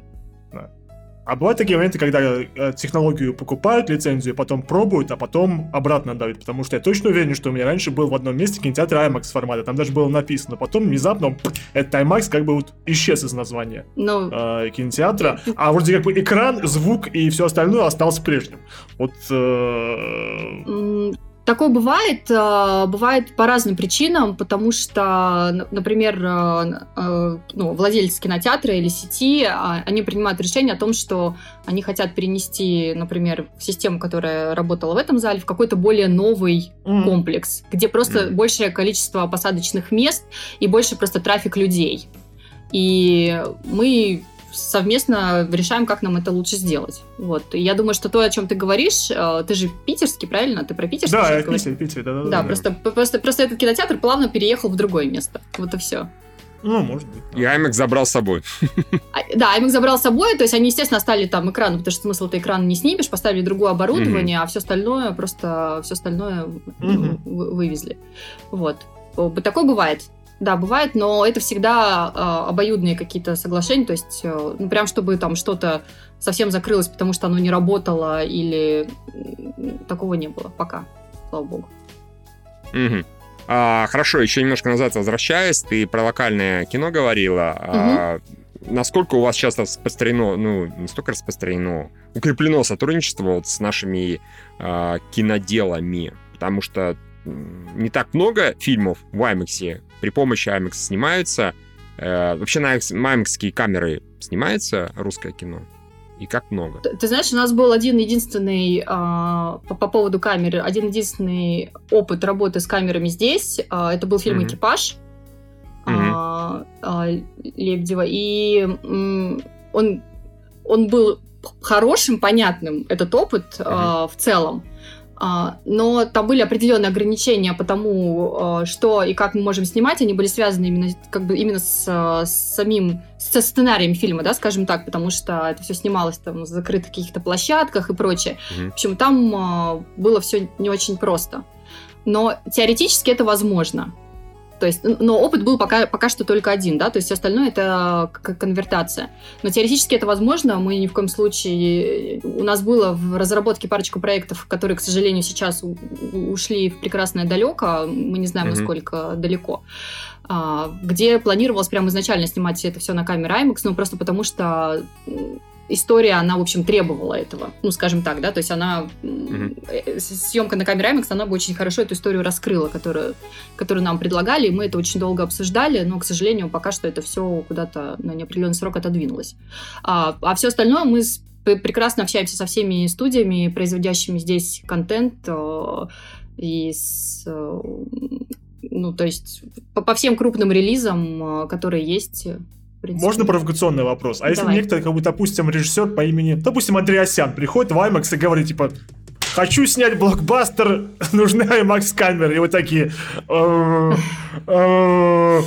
А бывают такие моменты, когда э, технологию покупают, лицензию, потом пробуют, а потом обратно дают. Потому что я точно уверен, что у меня раньше был в одном месте кинотеатр IMAX формата. Там даже было написано. Потом внезапно этот IMAX как бы вот исчез из названия. Ну, э, кинотеатра. А вроде как бы экран, звук и все остальное осталось прежним. Вот... Э... Такое бывает, э, бывает по разным причинам, потому что, например, э, э, ну, владельцы кинотеатра или сети, а, они принимают решение о том, что они хотят перенести, например, систему, которая работала в этом зале, в какой-то более новый mm. комплекс, где просто mm. большее количество посадочных мест и больше просто трафик людей. И мы совместно решаем, как нам это лучше сделать. Вот. И я думаю, что то, о чем ты говоришь, э, ты же питерский, правильно? Ты про питерский Да, я Питер, Питер, да, да, да. Да, просто, просто, просто этот кинотеатр плавно переехал в другое место. Вот и все. Ну, может быть. И iMac забрал с собой. А, да, iMac забрал с собой, то есть они, естественно, оставили там экран, потому что смысл ты экран не снимешь, поставили другое оборудование, mm-hmm. а все остальное просто все остальное mm-hmm. вывезли. Вот. Такое бывает. Да, бывает, но это всегда э, обоюдные какие-то соглашения, то есть, э, ну, прям чтобы там что-то совсем закрылось, потому что оно не работало, или такого не было пока, слава богу. Угу. А, хорошо, еще немножко назад возвращаясь, ты про локальное кино говорила. Угу. А, насколько у вас сейчас распространено, ну, не столько распространено, укреплено сотрудничество вот с нашими а, киноделами? Потому что не так много фильмов в IMAX при помощи IMAX снимаются. Э, вообще на IMAX камеры снимается русское кино? И как много? Ты, ты знаешь, у нас был один единственный э, по, по поводу камеры, один единственный опыт работы с камерами здесь. Э, это был фильм mm-hmm. «Экипаж» mm-hmm. э, э, Лебедева. И э, он, он был хорошим, понятным, этот опыт mm-hmm. э, в целом. А, но там были определенные ограничения по тому, а, что и как мы можем снимать. Они были связаны именно, как бы, именно с, с самим со сценарием фильма, да, скажем так, потому что это все снималось там на закрытых каких-то площадках и прочее. Mm-hmm. В общем, там а, было все не очень просто. Но теоретически это возможно. То есть, но опыт был пока, пока что только один, да, то есть все остальное это конвертация. Но теоретически это возможно, мы ни в коем случае... У нас было в разработке парочку проектов, которые, к сожалению, сейчас ушли в прекрасное далеко, мы не знаем, mm-hmm. насколько далеко, а, где планировалось прямо изначально снимать это все на камере IMAX, ну просто потому что история, она, в общем, требовала этого. Ну, скажем так, да, то есть она... Mm-hmm. Съемка на камере IMAX, она бы очень хорошо эту историю раскрыла, которую, которую нам предлагали, и мы это очень долго обсуждали, но, к сожалению, пока что это все куда-то на неопределенный срок отодвинулось. А, а все остальное мы с, прекрасно общаемся со всеми студиями, производящими здесь контент, э, и с ну, то есть по, по всем крупным релизам, которые есть, принципе. Можно провокационный вопрос? А Давай. если некто, как бы, допустим, режиссер по имени, допустим, Андреасян, приходит в IMAX и говорит, типа, хочу снять блокбастер, нужны IMAX камеры. И вот такие, «Э, э,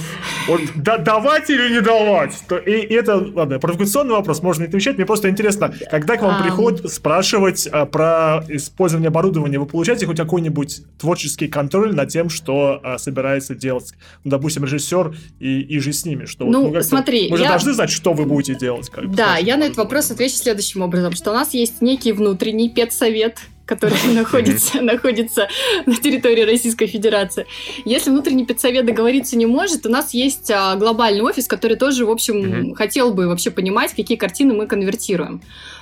вот, да, давать или не давать? То, и, и это, ладно, провокационный вопрос, можно не отвечать. Мне просто интересно, когда к вам Ам. приходят спрашивать а, про использование оборудования, вы получаете хоть какой-нибудь творческий контроль над тем, что а, собирается делать, ну, допустим, режиссер и, и же с ними? Что, Ну, как-то смотри, Вы же я- должны знать, что вы будете делать. Как Да, я на этот вопрос отвечу следующим образом, что у нас есть некий внутренний педсовет, который находится, находится на территории Российской Федерации. Если внутренний педсовет договориться не может, у нас есть а, глобальный офис, который тоже, в общем, хотел бы вообще понимать, какие картины мы конвертируем.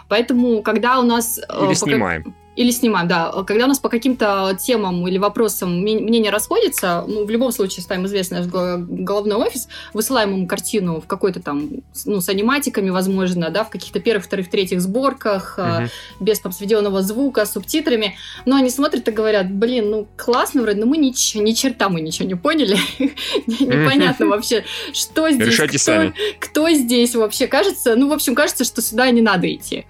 Поэтому, когда у нас... э, Или по- снимаем. Или снимаем, да. Когда у нас по каким-то темам или вопросам ме- мнения расходятся, ну, в любом случае ставим известный наш го- головной офис, высылаем ему картину в какой-то там, ну, с аниматиками, возможно, да, в каких-то первых, вторых, третьих сборках, Мгм. без там сведенного звука, с субтитрами. Но они смотрят и говорят, блин, ну, классно вроде, но мы ничего, ни черта мы ничего не поняли. Непонятно вообще, что здесь, Решайте кто- сами. кто здесь вообще кажется, ну, в общем, кажется, что сюда не надо идти.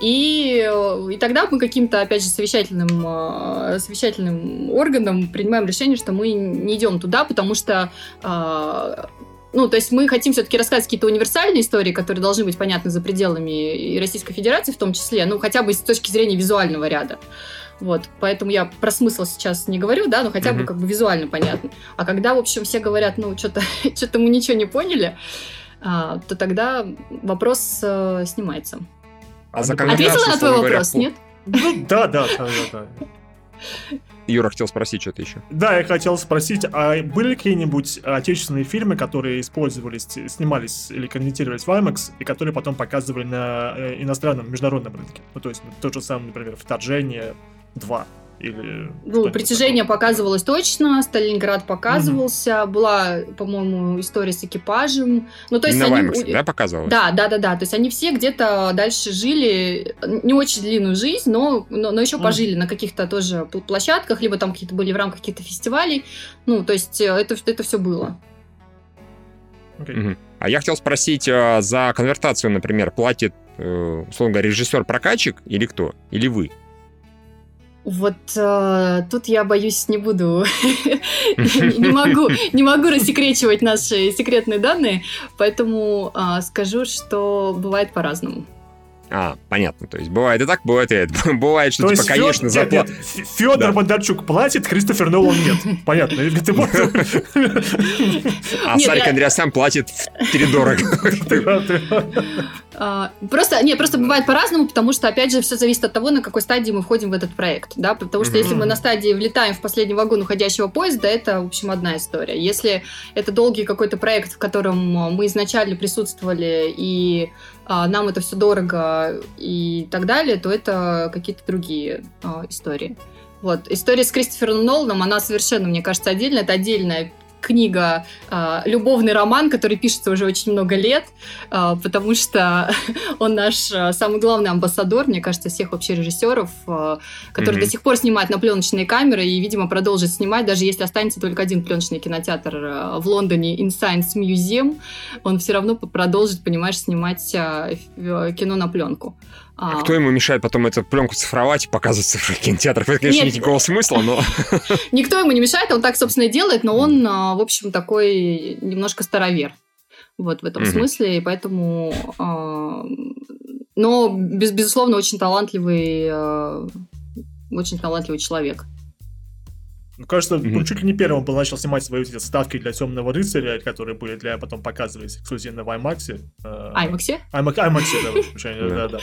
И, э, и тогда мы каким-то, опять же, совещательным, э, совещательным органом принимаем решение, что мы не идем туда, потому что э, ну, то есть мы хотим все-таки рассказывать какие-то универсальные истории, которые должны быть понятны за пределами и Российской Федерации в том числе, ну, хотя бы с точки зрения визуального ряда. Вот, поэтому я про смысл сейчас не говорю, да, но хотя бы как бы визуально понятно. А когда, в общем, все говорят, ну, что-то что мы ничего не поняли, а, то тогда вопрос э, снимается. А за Ответила конвертацию, Ответила на твой говоря, вопрос, нет? Ну, да, да, да, да. Юра хотел спросить что-то еще. Да, я хотел спросить, а были какие-нибудь отечественные фильмы, которые использовались, снимались или конвертировались в IMAX, и которые потом показывали на э, иностранном, международном рынке? Ну, то есть, тот же самый, например, «Вторжение 2» или... Ну, притяжение показывалось точно, Сталинград показывался, была, по-моему, история с экипажем. Ну, то есть в они... IMAX, да, показывалось? Да, да, да, да. То есть они все где-то дальше жили, не очень длинную жизнь, но, но, но еще Мгм. пожили на каких-то тоже пл- площадках, либо там какие-то были в рамках каких-то фестивалей. Ну, то есть э, это, это все было. такое? Окей. Мгм. А я хотел спросить, а, за конвертацию, например, платит, э, условно говоря, режиссер-прокатчик или кто? Или вы? Вот э, тут я боюсь, не буду, не могу, не могу рассекречивать наши секретные данные, поэтому а, скажу, что бывает по-разному. А, понятно. То есть бывает и так, бывает и это. Бывает, что То типа, есть конечно, Фё- нет, заплат... нет, Ф- Фёдор Да. Бондарчук платит, Кристофер Нолан нет. Понятно. Или ты А Сарик Андреасян платит в три дорого. А, Просто, нет, просто бывает по-разному, потому что, опять же, все зависит от того, на какой стадии мы входим в этот проект, да, потому что если мы на стадии влетаем в последний вагон уходящего поезда, это, в общем, одна история. Если это долгий какой-то проект, в котором мы изначально присутствовали, и нам это все дорого и так далее, то это какие-то другие а, истории. Вот. История с Кристофером Ноланом, она совершенно, мне кажется, отдельная. Это отдельная книга, а, любовный роман, который пишется уже очень много лет, а, потому что он наш а, самый главный амбассадор, мне кажется, всех вообще режиссеров, который Мгм. до сих пор снимает на пленочные камеры и, видимо, продолжит снимать, даже если останется только один пленочный кинотеатр в Лондоне, In Science Museum, он все равно продолжит, понимаешь, снимать э, кино на пленку. А кто ему мешает потом эту пленку цифровать и показывать в кинотеатрах? Это, конечно, Нет. никакого смысла, но... Никто ему не мешает, он так, собственно, и делает, но он, а, в общем, такой немножко старовер. Вот в этом Мгм. смысле, и поэтому... а, Но, без, безусловно, очень талантливый, а, очень талантливый человек. Мне кажется, Мгм. он чуть ли не первым был начал снимать свои эти ставки для Темного рыцаря, которые были для потом показывались эксклюзивно в IMAX. э, Аймаксе? IMAX, IMAX, да, Да.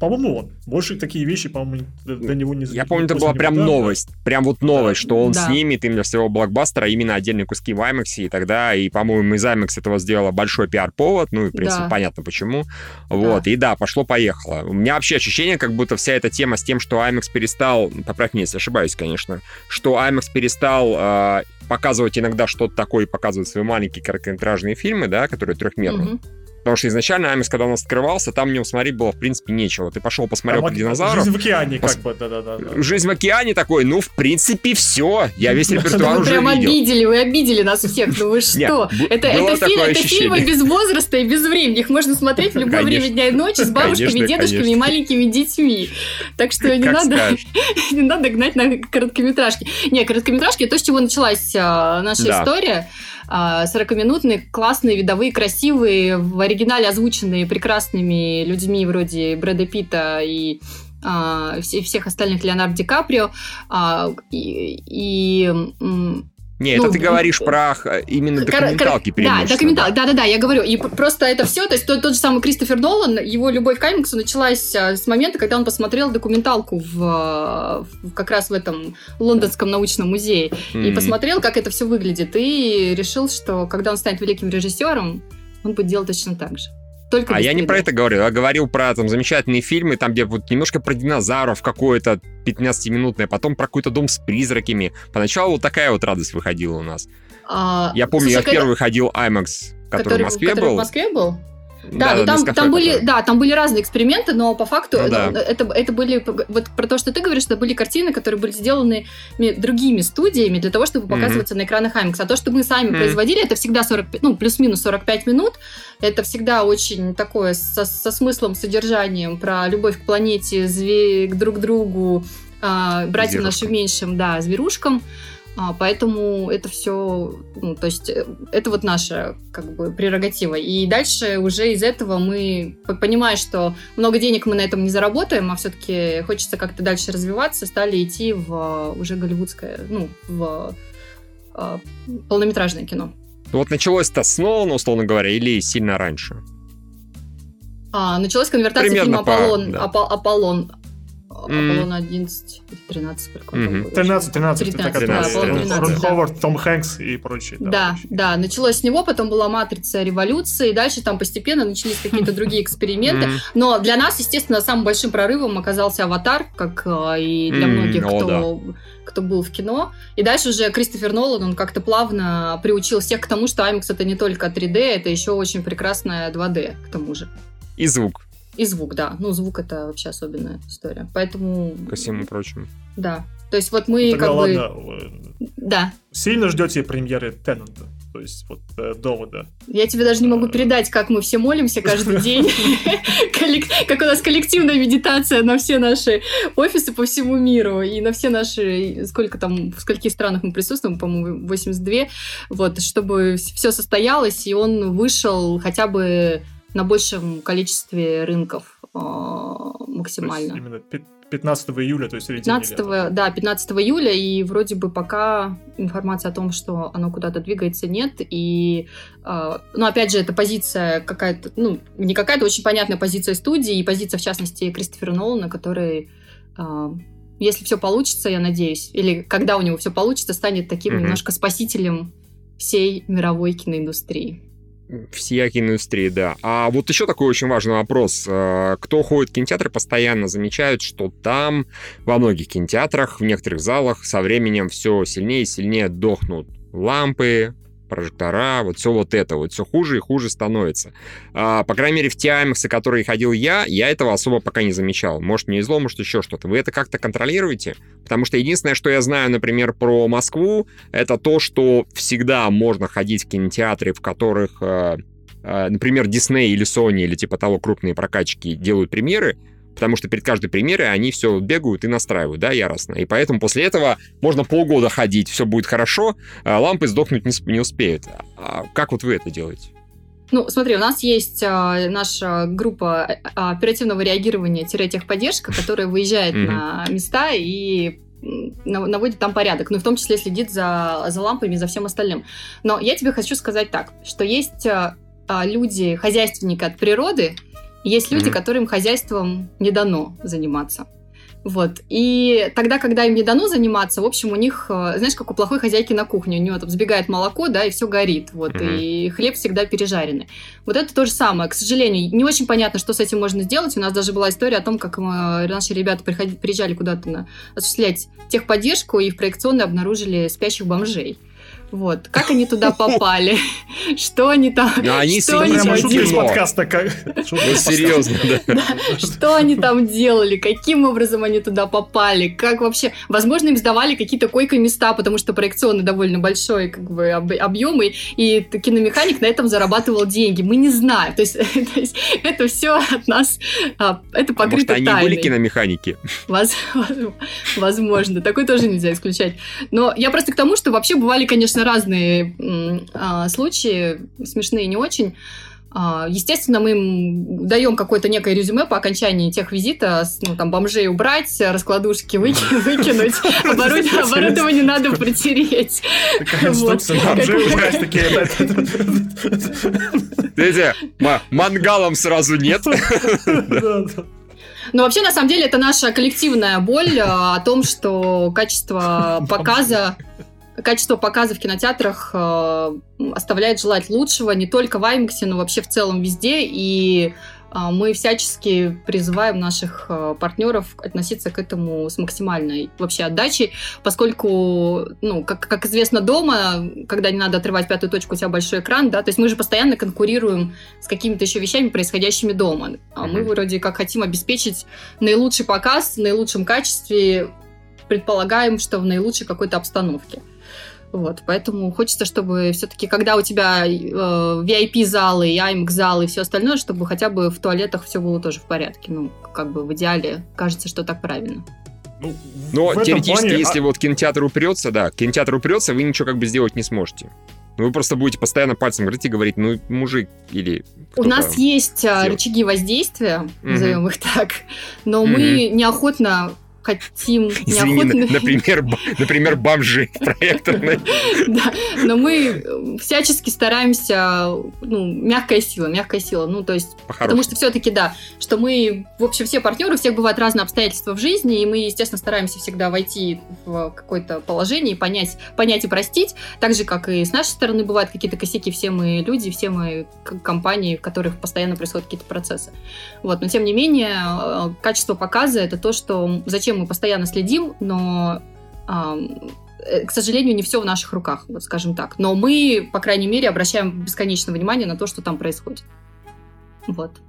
По-моему, он. Больше такие вещи, по-моему, до, него не Я помню, это была прям да, новость. Прям вот новость, что он Да. снимет именно своего блокбастера именно отдельные куски в IMAX, и тогда, и, по-моему, из IMAX этого сделала большой пиар-повод, ну, и, в принципе, Да. понятно почему. Вот, и да, пошло-поехало. У меня вообще ощущение, как будто вся эта тема с тем, что IMAX перестал, поправь меня, если ошибаюсь, конечно, что IMAX перестал э, показывать иногда что-то такое и показывать свои маленькие короткометражные фильмы, да, которые трехмерные. Мгм. Потому что изначально IMAX, когда у нас открывался, там в нем смотреть было, в принципе, нечего. Ты пошел, посмотрел Там про динозавров. Жизнь в океане, Пос- как бы, да-да-да. Жизнь в океане такой, ну, в принципе, все. Я весь репертуар вы уже прям видел. обидели, вы обидели нас всех, ну вы что? Это, это, фильм- это фильмы без возраста и без времени. Их можно смотреть в любое Конечно. время дня и ночи с бабушками, Конечно, дедушками и маленькими детьми. Так что не Как надо, не надо гнать на короткометражки. Не, короткометражки это то, с чего началась а, наша Да. история. А, 40-минутные, классные, видовые, красивые, в оригинале озвученные прекрасными людьми вроде Брэда Питта и а, все- всех остальных Леонардо Ди Каприо. А, и, и, Не, Ну, это ты говоришь м, про э, именно документалки Да, документалки, да, да, да, я говорю. И просто это все, то есть тот, тот же самый Кристофер Нолан, его любовь к комиксу началась а, с момента, когда он посмотрел документалку в, в- как раз в этом лондонском научном музее и Мгм. посмотрел, как это все выглядит, и решил, что когда он станет великим режиссером, он будет делать точно так же. Только А я не 3D. про это говорил, я говорил про там замечательные фильмы, там где вот немножко про динозавров какое-то 15-минутное, потом про какой-то дом с призраками. Поначалу вот такая вот радость выходила у нас. А, Я помню, слушай, я в когда- первый ходил IMAX, который, в Москве который был. в Москве был? Да, Да, ну там, Нескафе там были, да, там были разные эксперименты, но по факту Ну да. ну, это, это были вот про то, что ты говоришь, это были картины, которые были сделаны ми- другими студиями для того, чтобы Мгм. показываться на экранах IMAX. А то, что мы сами Мгм. производили, это всегда 45, ну плюс-минус 45 минут. Это всегда очень такое со, со смыслом, содержанием про любовь к планете, зве- к друг другу, а, братьям нашим Зверушкам. меньшим, да, зверушкам. А, поэтому это все, ну, то есть э, это вот наша как бы прерогатива. И дальше уже из этого мы, понимая, что много денег мы на этом не заработаем, а все-таки хочется как-то дальше развиваться, стали идти в а, уже голливудское, ну, в а, полнометражное кино. Вот началось-то с Нолана, условно говоря, или сильно раньше? А, началась конвертация Примерно фильма по- «Аполлон». да. Апо- «Аполлон». «Аполлон» 11, 13, сколько был? 13, 13, это 13, который да, Рон- Аполлон 13, Рон да. Ховард, Том Хэнкс и прочие. Да, прочие. да, началось с него, потом была матрица революции, и дальше там постепенно начались какие-то другие эксперименты. Но для нас, естественно, самым большим прорывом оказался аватар, как э, и для М, многих, о, кто, кто был в кино. И дальше уже Кристофер Нолан, он как-то плавно приучил всех к тому, что IMAX это не только 3D, это еще очень прекрасная 2D, к тому же. И звук, И звук, да. Ну, звук это вообще особенная история. Поэтому, ко всему прочему. да. То есть вот мы Тогда как бы... ладно, э, Да. сильно ждете премьеры Теннанта? То есть вот э, довода. Я тебе даже не могу передать, как мы все молимся каждый день. Как у нас коллективная медитация на все наши офисы по всему миру и на все наши... Сколько там, в скольких странах мы присутствуем, по-моему, 82. Вот, чтобы все состоялось, и он вышел хотя бы на большем количестве рынков а, То есть максимально. именно пи- 15 июля, то есть середина 15, да, 15 июля, и вроде бы пока информации о том, что оно куда-то двигается, нет. И, э, ну, опять же, это позиция какая-то, ну, не какая-то, очень понятная позиция студии, и позиция, в частности, Кристофера Нолана, который, э, если все получится, я надеюсь, или когда у него все получится, станет таким Мгм. немножко спасителем всей мировой киноиндустрии. Всея киноиндустрии, да. А вот еще такой очень важный вопрос. Э, Кто ходит в кинотеатры, постоянно замечают, что там во многих кинотеатрах, в некоторых залах со временем все сильнее и сильнее дохнут лампы, прожектора, вот все вот это, вот все хуже и хуже становится. А, по крайней мере, в те IMAX, которые ходил я, я этого особо пока не замечал. Может, мне зло, может, еще что-то. Вы это как-то контролируете? Потому что единственное, что я знаю, например, про Москву, это то, что всегда можно ходить в кинотеатры, в которых, э, э, например, Disney или Sony или типа того крупные прокачки делают премьеры, потому что перед каждой премьерой они все бегают и настраивают, да, яростно. И поэтому после этого можно полгода ходить, все будет хорошо, а лампы сдохнуть не, сп- не успеют. А как вот вы это делаете? Ну, смотри, у нас есть а, наша группа а, оперативного реагирования-техподдержка, которая выезжает Мгм. на места и наводит там порядок, ну, в том числе следит за, за лампами и за всем остальным. Но я тебе хочу сказать так, что есть а, а, люди, хозяйственники от природы, есть люди, Мгм. которым хозяйством не дано заниматься. Вот. И тогда, когда им не дано заниматься, в общем, у них, э, знаешь, как у плохой хозяйки на кухне, у нее там сбегает молоко, да, и все горит, вот, Мгм. и хлеб всегда пережаренный. Вот это то же самое. К сожалению, не очень понятно, что с этим можно сделать. У нас даже была история о том, как мы- наши ребята приходи- приезжали куда-то на, осуществлять техподдержку, и в проекционной обнаружили спящих бомжей. Вот. Как они туда попали? Что они там... Ну, они они подкаста. Ну, серьезно, да. Что они там делали? Каким образом они туда попали? Как вообще? Возможно, им сдавали какие-то койко-места, потому что проекционный довольно большой как бы, об- объем, и, киномеханик на этом зарабатывал деньги. Мы не знаем. То есть, то есть это все от нас, а, это покрыто они тайной. были киномеханики? Воз- Возможно, такой тоже нельзя исключать. Но я просто к тому, что вообще бывали, конечно, разные м, а, случаи, смешные не очень. А, Естественно, мы им даем какое-то некое резюме по окончании тех визита, ну, там, бомжей убрать, раскладушки выки- выкинуть, оборудование, надо протереть. Такая инструкция. Бомжей убрать такие. ма- мангалом сразу нет. Но вообще, на самом деле, это наша коллективная боль а, о том, что качество показа качество показа в кинотеатрах э, оставляет желать лучшего не только в IMAX, но вообще в целом везде. И э, мы всячески призываем наших э, партнеров относиться к этому с максимальной вообще отдачей, поскольку, ну, как, как известно дома, когда не надо отрывать пятую точку, у тебя большой экран, да, то есть мы же постоянно конкурируем с какими-то еще вещами, происходящими дома. А мы вроде как хотим обеспечить наилучший показ в наилучшем качестве, предполагаем, что в наилучшей какой-то обстановке. Вот, поэтому хочется, чтобы все-таки, когда у тебя э, VIP-залы, и IMAX-залы и все остальное, чтобы хотя бы в туалетах все было тоже в порядке. Ну, как бы в идеале кажется, что так правильно. Ну, Но теоретически, плане, если а- вот кинотеатр упрется, да, кинотеатр упрется, вы ничего как бы сделать не сможете. Ну, Вы просто будете постоянно пальцем говорить и говорить, ну, мужик или У нас есть а, сделать. рычаги воздействия, Мгм. назовем их так, но мы неохотно хотим, Извини, неохотно... на- например, например, бомжи в проекторной. Да, но мы э, всячески стараемся, ну, мягкая сила, мягкая сила, ну, то есть Потому что все-таки, да, что мы, в общем, все партнеры, у всех бывают разные обстоятельства в жизни, и мы, естественно, стараемся всегда войти в какое-то положение и понять, понять и простить. Так же, как и с нашей стороны бывают какие-то косяки, все мы люди, все мы компании, в которых постоянно происходят какие-то процессы. Вот, но тем не менее, э, качество показа это то, что зачем мы постоянно следим, но э, к сожалению, не все в наших руках, вот скажем так. Но мы, по крайней мере, обращаем бесконечное внимание на то, что там происходит. Вот.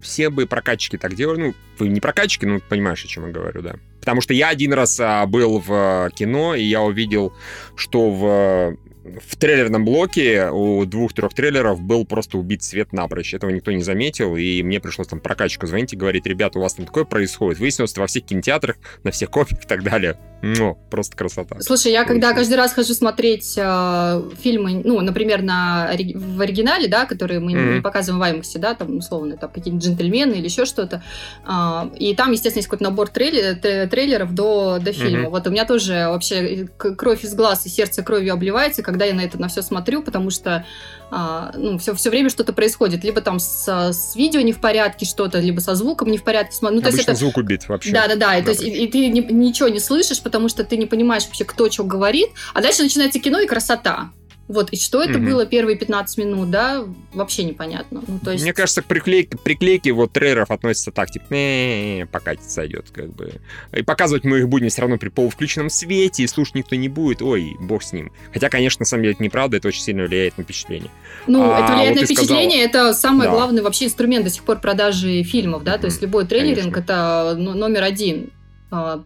все бы прокатчики так делали. Ну, не прокатчики, ну, понимаешь, о чем я говорю, да. Потому что я один раз а, был в а, кино, и я увидел, что в, в трейлерном блоке у двух-трех трейлеров был просто убит свет напрочь. Этого никто не заметил, и мне пришлось там прокатчику звонить и говорить, ребята, у вас там такое происходит. Выяснилось, что во всех кинотеатрах, на всех копиях и так далее. Ну, просто красота. Слушай, я когда каждый раз хожу смотреть э, фильмы, ну, например, на, в оригинале, да, которые мы Мгм. не показываем в IMAX, да, там, условно, там, какие-нибудь джентльмены или еще что-то, а, и там, естественно, есть какой-то набор трейле- те- трейлеров до, до фильма. Мгм. Вот у меня тоже вообще кровь из глаз и сердце кровью обливается, когда я на это на все смотрю, потому что а, ну, все, все время что-то происходит. Либо там с, с видео не в порядке что-то, либо со звуком не в порядке. Ну, то есть это звук убит вообще. да, да, да. И, то есть, и, и ты ни- ничего не слышишь, потому что ты не понимаешь вообще, кто что говорит. А дальше начинается кино и красота. Вот, и что это Мгм. было первые 15 минут, да, вообще непонятно. Ну, то есть... Мне кажется, к приклейке, приклейки вот трейлеров относятся так, типа, не покатится идет, как бы. И показывать мы их будем все равно при полувключенном свете, и слушать никто не будет, ой, бог с ним. Хотя, конечно, на самом деле это неправда, это очень сильно влияет на впечатление. Ну, А, это влияет вот на впечатление, это самый Да. главный вообще инструмент до сих пор продажи фильмов, да, то есть любой трейлеринг Конечно. это ну, номер один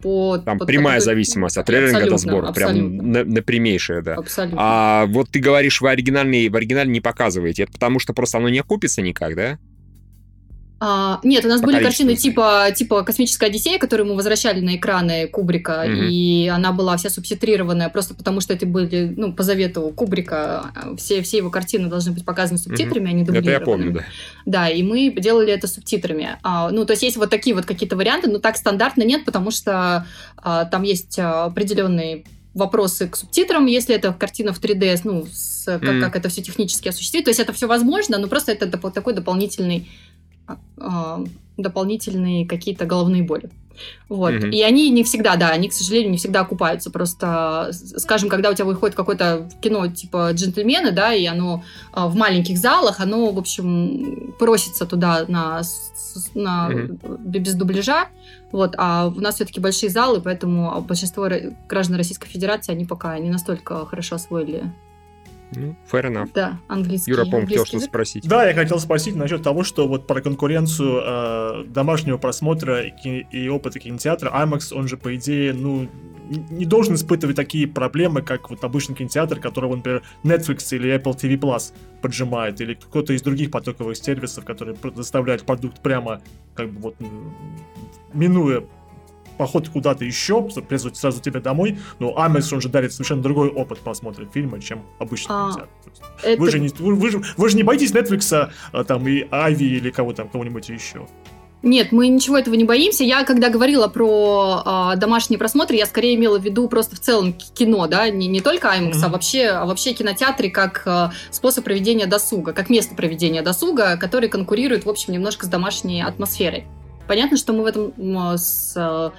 по... Там по- прямая по- зависимость от трейлеринга до Абсолютно, сбора, прям абсолютно. на, напрямейшая, да. Абсолютно. А вот ты говоришь, вы оригинальный, в оригинале не показываете, это потому что просто оно не окупится никак, да? А, нет, у нас По были картины типа, типа «Космическая Одиссея», которую мы возвращали на экраны Кубрика, Мгм. и она была вся субтитрированная, просто потому что это были, ну, по завету Кубрика, все, все его картины должны быть показаны субтитрами, а не Это я дублированными. помню, да. Да, и мы делали это субтитрами. А, ну, то есть есть вот такие вот какие-то варианты, но так стандартно нет, потому что а, там есть а, определенные вопросы к субтитрам, если это картина в 3D, ну, с- как, Мгм. как это все технически осуществить. То есть это все возможно, но просто это доп- такой дополнительный дополнительные какие-то головные боли. Вот. Мгм. И они не всегда, да, они, к сожалению, не всегда окупаются. Просто, скажем, когда у тебя выходит какое-то кино типа «Джентльмены», да, и оно а, в маленьких залах, оно, в общем, просится туда на, на б- без дубляжа. Вот. А у нас все-таки большие залы, поэтому большинство граждан Российской Федерации, они пока не настолько хорошо освоили, Ну, fair enough. да, английский. Юра, по-моему, хотел что спросить. Да, я хотел спросить насчет того, что вот про конкуренцию э, домашнего просмотра и, и опыта кинотеатра. IMAX, он же, по идее, ну, не должен испытывать такие проблемы, как вот обычный кинотеатр, которого, например, Netflix или Apple TV Plus поджимает, или кто-то из других потоковых сервисов, которые предоставляют продукт прямо, как бы вот, минуя поход куда-то еще, придет сразу тебе домой, но IMAX, он же дарит совершенно другой опыт просмотра фильма, чем обычный А, есть Это- вы же, не, вы, вы же, вы же не боитесь Netflix, а, там, и Ави или кого там, кого-нибудь еще. Нет, мы ничего этого не боимся. Я, когда говорила про а, домашние просмотры, я скорее имела в виду просто в целом кино, да, не, не только IMAX, а Мгм. вообще, а вообще кинотеатры как а, способ проведения досуга, как место проведения досуга, который конкурирует, в общем, немножко с домашней атмосферой. Понятно, что мы в этом с а,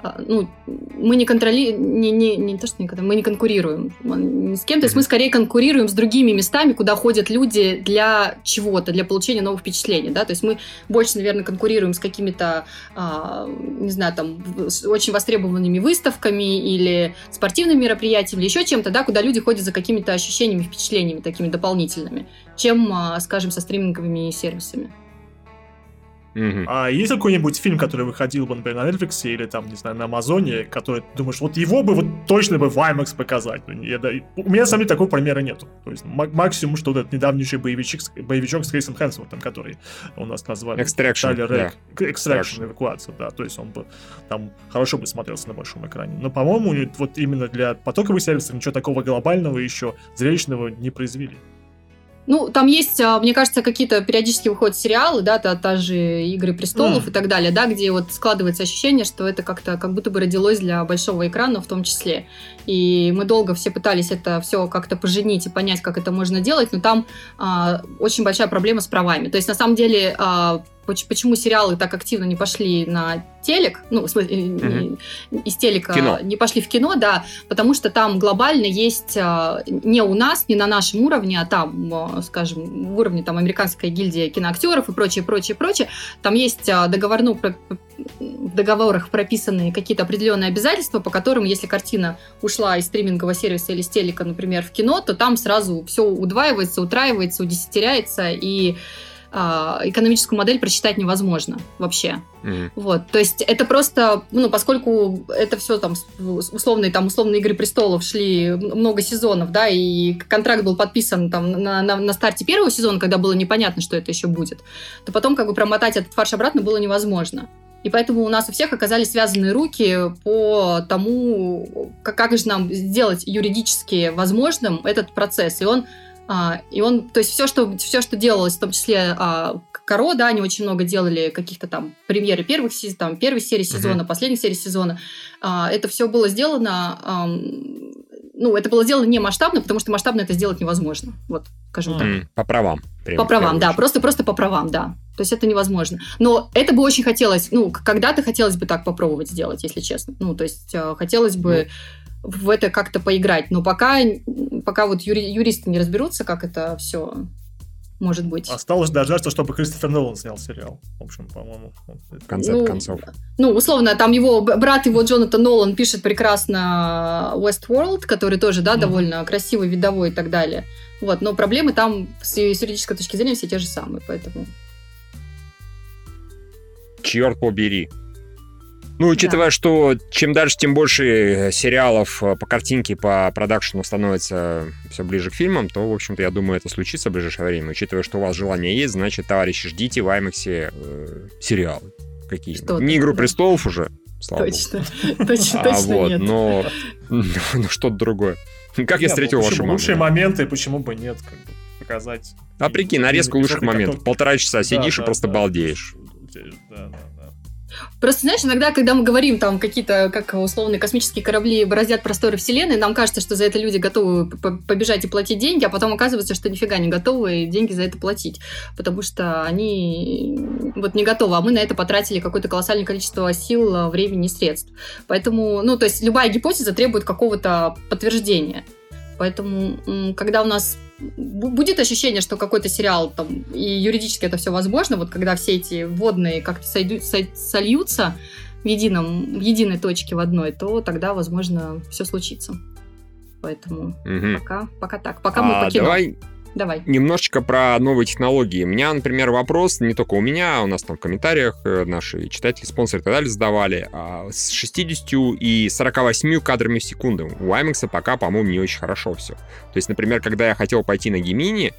а, ну, мы не контролируем, не, не, не то, что контроли- мы не конкурируем ни с кем, то есть мы скорее конкурируем с другими местами, куда ходят люди для чего-то, для получения новых впечатлений, да, то есть мы больше, наверное, конкурируем с какими-то, а, не знаю, там, очень востребованными выставками или спортивными мероприятиями, или еще чем-то, да, куда люди ходят за какими-то ощущениями, впечатлениями такими дополнительными, чем, а, скажем, со стриминговыми сервисами. Мгм. А есть какой-нибудь фильм, который выходил бы, например, на Netflix или там, не знаю, на Амазоне, который ты думаешь, вот его бы вот точно бы в IMAX показать. Ну, я да- у меня, на самом деле, такого примера нету. То есть ма- максимум, что вот этот недавнейший боевичок, с- боевичок с Крисом Хэнсвортом, который у нас назвали Тайлер да. Extraction. эвакуация, да. То есть он бы там хорошо бы смотрелся на большом экране. Но, по-моему, вот именно для потоковых сервисов ничего такого глобального еще, зрелищного не произвели. Ну, там есть, а, мне кажется, какие-то периодически выходят сериалы, да, та, та же «Игры престолов» Мгм. и так далее, да, где вот складывается ощущение, что это как-то как будто бы родилось для большого экрана в том числе. И мы долго все пытались это все как-то поженить и понять, как это можно делать, но там а, очень большая проблема с правами. То есть, на самом деле, а, почему сериалы так активно не пошли на телек, ну, в смысле, не- из телека Кино. не пошли в кино, да, потому что там глобально есть а, не у нас, не на нашем уровне, а там, а, скажем, в уровне там американской гильдии киноактеров и прочее, прочее, прочее, там есть а, договорну, про- в договорах прописаны какие-то определенные обязательства, по которым, если картина ушла из стримингового сервиса или с телека, например, в кино, то там сразу все удваивается, утраивается, удесятеряется, и экономическую модель просчитать невозможно вообще. Мгм. Вот, то есть это просто, ну, поскольку это все там условные, там, условные Игры Престолов шли много сезонов, да, и контракт был подписан там на, на, на старте первого сезона, когда было непонятно, что это еще будет, то потом как бы промотать этот фарш обратно было невозможно. И поэтому у нас у всех оказались связанные руки по тому, как, как же нам сделать юридически возможным этот процесс. И он а, и он, то есть все, что, все, что делалось, в том числе а, Каро, да, они очень много делали каких-то там премьеры первых там, первой серии сезона, последней серии сезона. А, это все было сделано, ну, это было сделано не масштабно, потому что масштабно это сделать невозможно. Вот, скажем так. М, По правам. По правам, да, просто, просто по правам, да. То есть это невозможно. Но это бы очень хотелось, ну, когда-то хотелось бы так попробовать сделать, если честно. Ну, то есть э, хотелось бы в это как-то поиграть. Но пока, пока вот юри- юристы не разберутся, как это все может быть. Осталось дождаться, чтобы Кристофер Нолан снял сериал. В общем, по-моему. В конце Ну, концов. Ну, условно, там его брат его, Джонатан Нолан, пишет прекрасно Westworld, который тоже, да, Мгм. довольно красивый, видовой и так далее. Вот, но проблемы там с юридической точки зрения все те же самые, поэтому... Черт побери. Ну, учитывая, что чем дальше, тем больше э, сериалов э, по картинке, по продакшену становится все ближе к фильмам, то, в общем-то, я думаю, это случится в ближайшее время. Учитывая, что у вас желание есть, значит, товарищи, ждите в IMAX э, сериалы какие Что Не «Игру да. престолов» уже, слава богу. Точно, точно, А, точно вот, нет. но ну, что-то другое. Как я Не, встретил ну, вашу маму. Лучшие да. моменты, почему бы нет, как бы, показать. А прикинь, нарезку лучших моментов. Полтора часа Да, сидишь и да, просто да. балдеешь. Да, да, да. Просто, знаешь, иногда, когда мы говорим, там, какие-то, как условные космические корабли бороздят просторы Вселенной, нам кажется, что за это люди готовы побежать и платить деньги, а потом оказывается, что нифига не готовы деньги за это платить, потому что они вот не готовы, а мы на это потратили какое-то колоссальное количество сил, времени и средств. Поэтому, ну, то есть любая гипотеза требует какого-то подтверждения. Поэтому, когда у нас будет ощущение, что какой-то сериал там, и юридически это все возможно, вот когда все эти водные как-то сойду, сольются в, едином, в единой точке в одной, то тогда, возможно, все случится. Поэтому угу. пока, пока так. Пока а, мы покинем. Давай Давай. Немножечко про новые технологии. У меня, например, вопрос, не только у меня, у нас там в комментариях э, наши читатели, спонсоры и так далее задавали. А с 60 и 48 кадрами в секунду у IMAX пока, по-моему, не очень хорошо все. То есть, например, когда я хотел пойти на Гемини,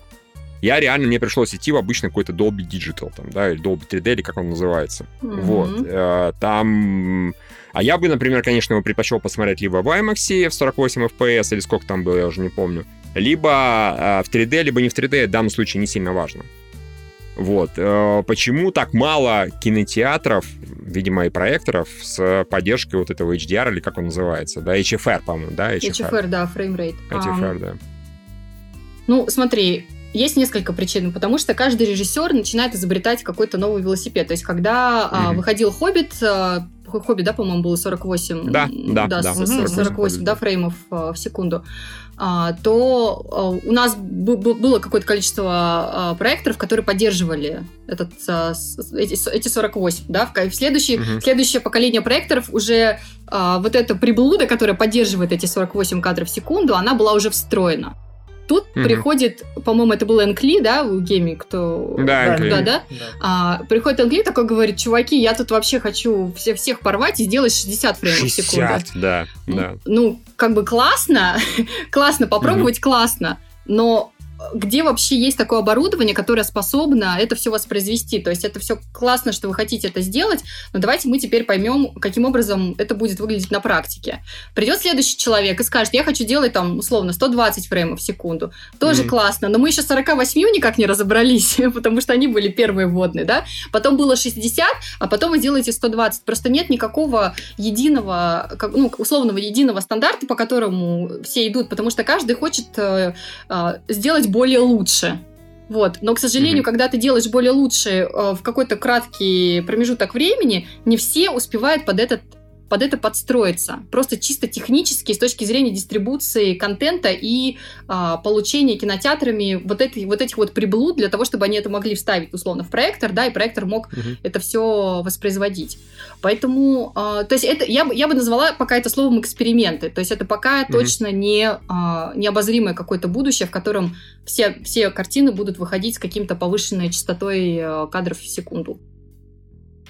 я реально, мне пришлось идти в обычный какой-то Dolby Digital, там, да, или Dolby 3D, или как он называется. Mm-hmm. Вот. Э, там... А я бы, например, конечно, его предпочел посмотреть либо в IMAX в 48 FPS, или сколько там было, я уже не помню, либо э, в 3D, либо не в 3D, в данном случае не сильно важно. Вот. Э, почему так мало кинотеатров, видимо, и проекторов с поддержкой вот этого HDR, или как он называется, да, HFR, по-моему, да? HFR, HFR да, frame rate. HFR, um, да. Ну, смотри, есть несколько причин, потому что каждый режиссер начинает изобретать какой-то новый велосипед. То есть, когда mm-hmm. а, выходил «Хоббит», а, «Хоббит», да, по-моему, было 48? Да, да, да. да 48, 48 да, frame ов а, в секунду. А, то а, у нас было какое-то количество а, проекторов, которые поддерживали этот, эти, эти 48. Да? В следующий, угу. Следующее поколение проекторов уже вот эта приблуда, которая поддерживает эти 48 кадров в секунду, она была уже встроена. Тут угу. приходит, по-моему, это был Энкли, да, у Геми, кто... Да, да, да, да? А, приходит Энкли такой говорит, чуваки, я тут вообще хочу все, всех порвать и сделать 60 фреймов 60, в секунду. 60, да, да. Ну, как бы классно, классно, попробовать угу. классно, но где вообще есть такое оборудование, которое способно это все воспроизвести. То есть это все классно, что вы хотите это сделать, но давайте мы теперь поймем, каким образом это будет выглядеть на практике. Придет следующий человек и скажет, я хочу делать там условно 120 фреймов в секунду. Тоже mm-hmm. классно, но мы еще 48 никак не разобрались, потому что они были первые вводные, да? Потом было 60, а потом вы делаете 120. Просто нет никакого единого, ну, условного единого стандарта, по которому все идут, потому что каждый хочет э, э, сделать более лучше. Вот. Но, к сожалению, mm-hmm. когда ты делаешь более лучше э, в какой-то краткий промежуток времени, не все успевают под этот под это подстроиться. Просто чисто технически, с точки зрения дистрибуции контента и а, получения кинотеатрами вот, этой, вот этих вот приблуд для того, чтобы они это могли вставить, условно, в проектор, да, и проектор мог угу. это все воспроизводить. Поэтому, а, то есть это, я, я бы назвала пока это словом эксперименты. То есть это пока угу. точно не а, необозримое какое-то будущее, в котором все, все картины будут выходить с каким-то повышенной частотой а, кадров в секунду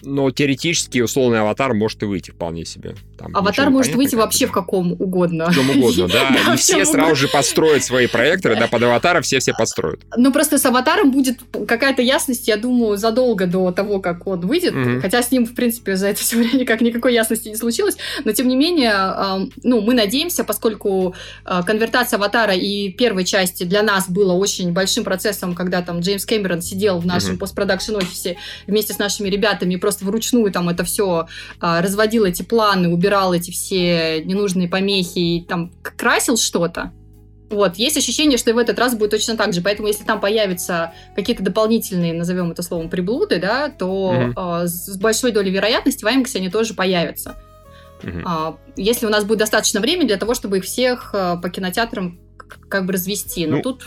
но теоретически условный аватар может и выйти вполне себе. Там аватар может выйти вообще в каком угодно. В чем угодно, да. И все сразу же построят свои проекторы, да, под аватара все-все построят. Ну, просто с аватаром будет какая-то ясность, я думаю, задолго до того, как он выйдет. Хотя с ним, в принципе, за это все время никак никакой ясности не случилось. Но, тем не менее, ну, мы надеемся, поскольку а, конвертация аватара и первой части для нас было очень большим процессом, когда там Джеймс Кэмерон сидел в нашем постпродакшн офисе вместе с нашими ребятами и просто вручную там это все а, разводил эти планы, убирал эти все ненужные помехи и там красил что-то. Вот, есть ощущение, что и в этот раз будет точно так же. Поэтому, если там появятся какие-то дополнительные, назовем это словом, приблуды, да, то mm-hmm. э, с большой долей вероятности в IMAX они тоже появятся. Mm-hmm. А, если у нас будет достаточно времени для того, чтобы их всех э, по кинотеатрам как бы развести. Но ну, тут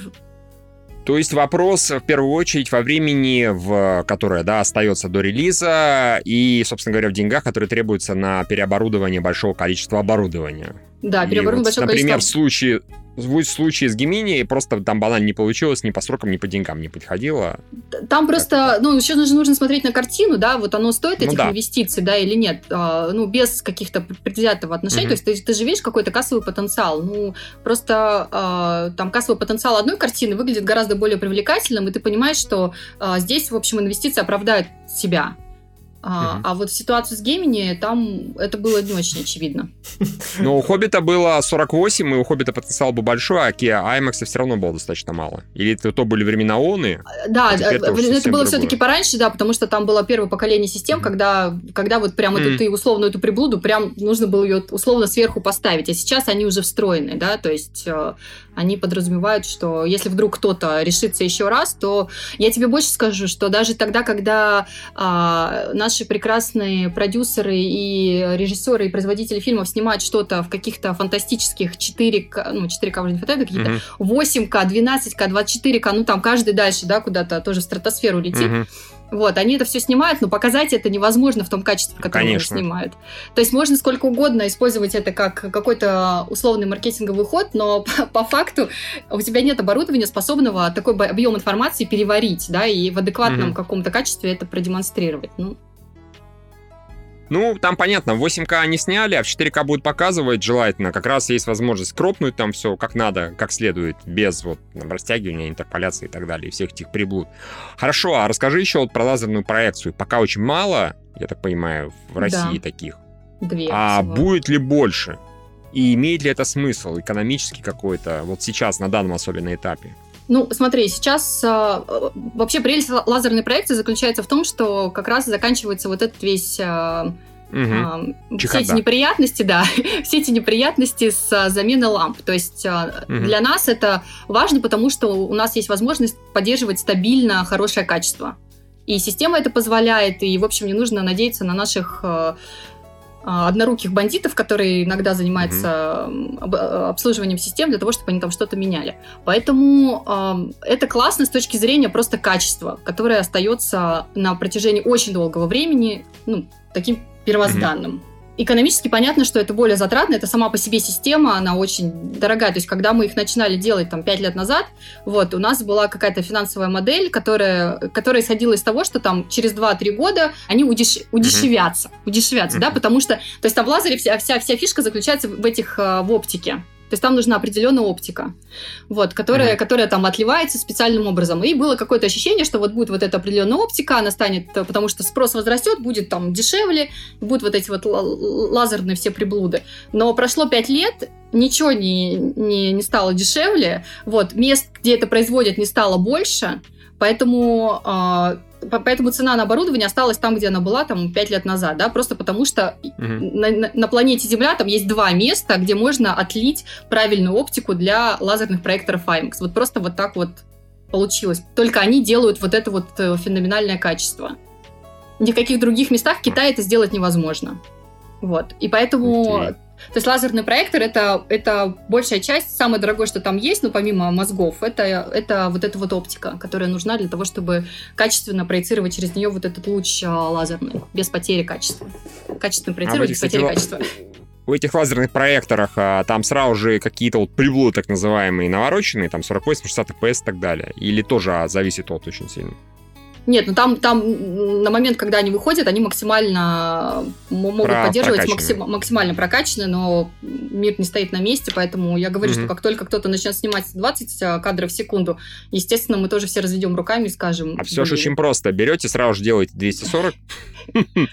то есть вопрос в первую очередь во времени, в которое да, остается до релиза, и, собственно говоря, в деньгах, которые требуются на переоборудование большого количества оборудования. Да, переоборудование вот, большого например, количества. Например, в случае в случае с Гемини просто там банально не получилось, ни по срокам, ни по деньгам не подходило. Там просто, ну, еще нужно, нужно смотреть на картину, да, вот оно стоит ну этих ну, да. инвестиций, да, или нет, а, ну, без каких-то предвзятого отношения, угу. то есть ты, ты же видишь какой-то кассовый потенциал, ну, просто а, там кассовый потенциал одной картины выглядит гораздо более привлекательным, и ты понимаешь, что а, здесь, в общем, инвестиции оправдают себя. А, а вот ситуацию с Гемини, там это было не очень очевидно. Но у Хоббита было 48, и у Хоббита потенциал был большой, а Kia IMAX все равно было достаточно мало. Или это то были времена ООНы? Да, а это было все-таки пораньше, да, потому что там было первое поколение систем, mm-hmm. когда, когда вот прям mm-hmm. эту, ты условно эту приблуду, прям нужно было ее условно сверху поставить, а сейчас они уже встроены, да, то есть э, они подразумевают, что если вдруг кто-то решится еще раз, то я тебе больше скажу, что даже тогда, когда а, наши прекрасные продюсеры и режиссеры и производители фильмов снимают что-то в каких-то фантастических 4К, ну 4К уже не хватает, какие-то mm-hmm. 8К, 12К, 24К, ну там каждый дальше, да, куда-то тоже в стратосферу летит. Mm-hmm вот, они это все снимают, но показать это невозможно в том качестве, в котором Конечно. они снимают. То есть можно сколько угодно использовать это как какой-то условный маркетинговый ход, но по, по факту у тебя нет оборудования, способного такой объем информации переварить, да, и в адекватном угу. каком-то качестве это продемонстрировать. Ну, ну, там понятно, 8К они сняли, а в 4К будут показывать желательно. Как раз есть возможность кропнуть там все как надо, как следует, без вот там, растягивания, интерполяции и так далее, и всех этих приблуд. Хорошо, а расскажи еще вот про лазерную проекцию. Пока очень мало, я так понимаю, в России да. таких. Две. А всего. будет ли больше? И имеет ли это смысл экономический какой-то, вот сейчас, на данном особенно этапе? Ну, смотри, сейчас э, вообще прелесть лазерной проекции заключается в том, что как раз заканчивается вот этот весь э, Угу. Все эти неприятности, да, все эти неприятности с заменой ламп. То есть угу. для нас это важно, потому что у нас есть возможность поддерживать стабильно хорошее качество. И система это позволяет, и, в общем, не нужно надеяться на наших а, одноруких бандитов, которые иногда занимаются mm-hmm. обслуживанием систем для того, чтобы они там что-то меняли. Поэтому э, это классно с точки зрения просто качества, которое остается на протяжении очень долгого времени ну, таким первозданным. Mm-hmm. Экономически понятно, что это более затратно, это сама по себе система, она очень дорогая. То есть, когда мы их начинали делать там 5 лет назад, вот, у нас была какая-то финансовая модель, которая, которая исходила из того, что там через 2-3 года они удеш... удешевятся. Удешевятся, да, потому что, то есть там в лазере вся, вся, вся фишка заключается в этих, э, в оптике. То есть там нужна определенная оптика, вот, которая, mm-hmm. которая там отливается специальным образом. И было какое-то ощущение, что вот будет вот эта определенная оптика, она станет, э, потому что спрос возрастет, будет там дешевле, будут вот эти вот лазерные все приблуды. Но прошло пять лет, ничего не, не, не стало дешевле, вот, мест, где это производят, не стало больше, поэтому э, поэтому цена на оборудование осталась там, где она была там 5 лет назад, да, просто потому что угу. на, на, на планете Земля там есть два места, где можно отлить правильную оптику для лазерных проекторов IMAX. Вот просто вот так вот получилось. Только они делают вот это вот э, феноменальное качество. В никаких других местах в Китае это сделать невозможно. Вот. И поэтому okay. То есть лазерный проектор это, это большая часть, самое дорогое, что там есть, но помимо мозгов, это, это вот эта вот оптика, которая нужна для того, чтобы качественно проецировать через нее вот этот луч а, лазерный, без потери качества. Качественно проецировать а без потери качества. У этих лазерных проекторах а, там сразу же какие-то вот приблуды так называемые навороченные, там 48-60 FPS и так далее? Или тоже а, зависит от очень сильно? Нет, ну там, там на момент, когда они выходят, они максимально могут Про поддерживать максим, максимально прокачанные, но мир не стоит на месте, поэтому я говорю, mm-hmm. что как только кто-то начнет снимать 20 а, кадров в секунду, естественно, мы тоже все разведем руками и скажем... А все же очень просто. Берете, сразу же делаете 240,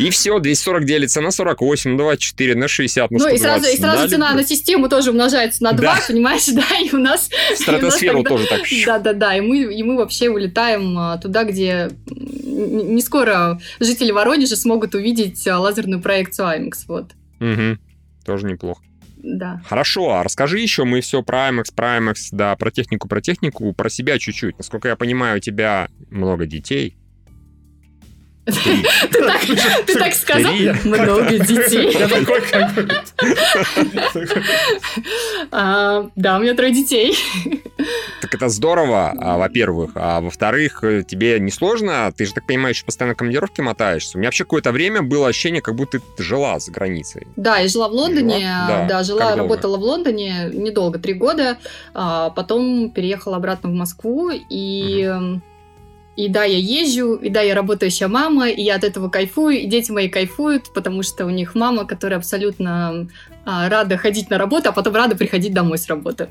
И все, 240 делится на 48, на 24, на 60, на 120. Ну и сразу, и сразу цена на систему тоже умножается на 2, да. понимаешь, да, и у нас... Стратосферу тоже так. Да-да-да, и мы, и мы вообще улетаем а, туда, где не скоро жители Воронежа смогут увидеть а, лазерную проекцию IMAX, вот. Угу, тоже неплохо. Да. Хорошо, а расскажи еще, мы все про IMAX, про IMAX, да, про технику, про технику, про себя чуть-чуть. Насколько я понимаю, у тебя много детей. Ты так сказал? Много детей. А, да, у меня трое детей. Так это здорово, а, во-первых. А во-вторых, э, тебе не сложно? Ты же, так понимаю, еще постоянно командировки мотаешься. У меня вообще какое-то время было ощущение, как будто ты жила за границей. Да, я жила в Лондоне. Да, жила, работала в Лондоне недолго, три года. Потом переехала обратно в Москву и и да, я езжу, и да, я работающая мама, и я от этого кайфую, и дети мои кайфуют, потому что у них мама, которая абсолютно а, рада ходить на работу, а потом рада приходить домой с работы.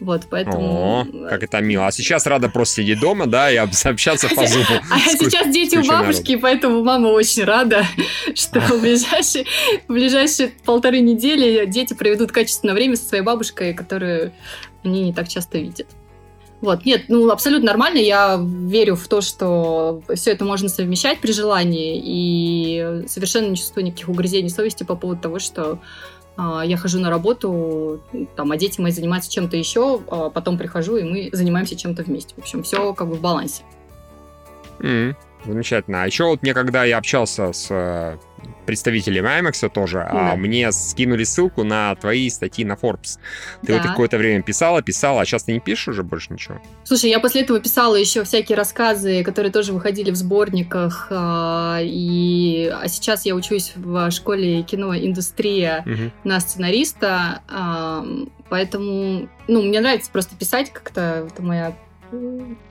Вот, поэтому... О, как это мило. А сейчас рада просто сидеть дома, да, и общаться по зуму. А сейчас дети у бабушки, поэтому мама очень рада, что в ближайшие, в ближайшие полторы недели дети проведут качественное время со своей бабушкой, которую они не так часто видят. Вот, нет, ну абсолютно нормально. Я верю в то, что все это можно совмещать при желании, и совершенно не чувствую никаких угрызений совести по поводу того, что а, я хожу на работу, там, а дети мои занимаются чем-то еще, а потом прихожу, и мы занимаемся чем-то вместе. В общем, все как бы в балансе. Mm, замечательно. А еще вот мне, когда я общался с э, представителем IMAX тоже, а да. а мне скинули ссылку на твои статьи на Forbes. Ты да. вот какое-то время писала, писала, а сейчас ты не пишешь уже больше ничего? Слушай, я после этого писала еще всякие рассказы, которые тоже выходили в сборниках, а, и а сейчас я учусь в школе киноиндустрия угу. на сценариста, поэтому, ну, мне нравится просто писать как-то, это моя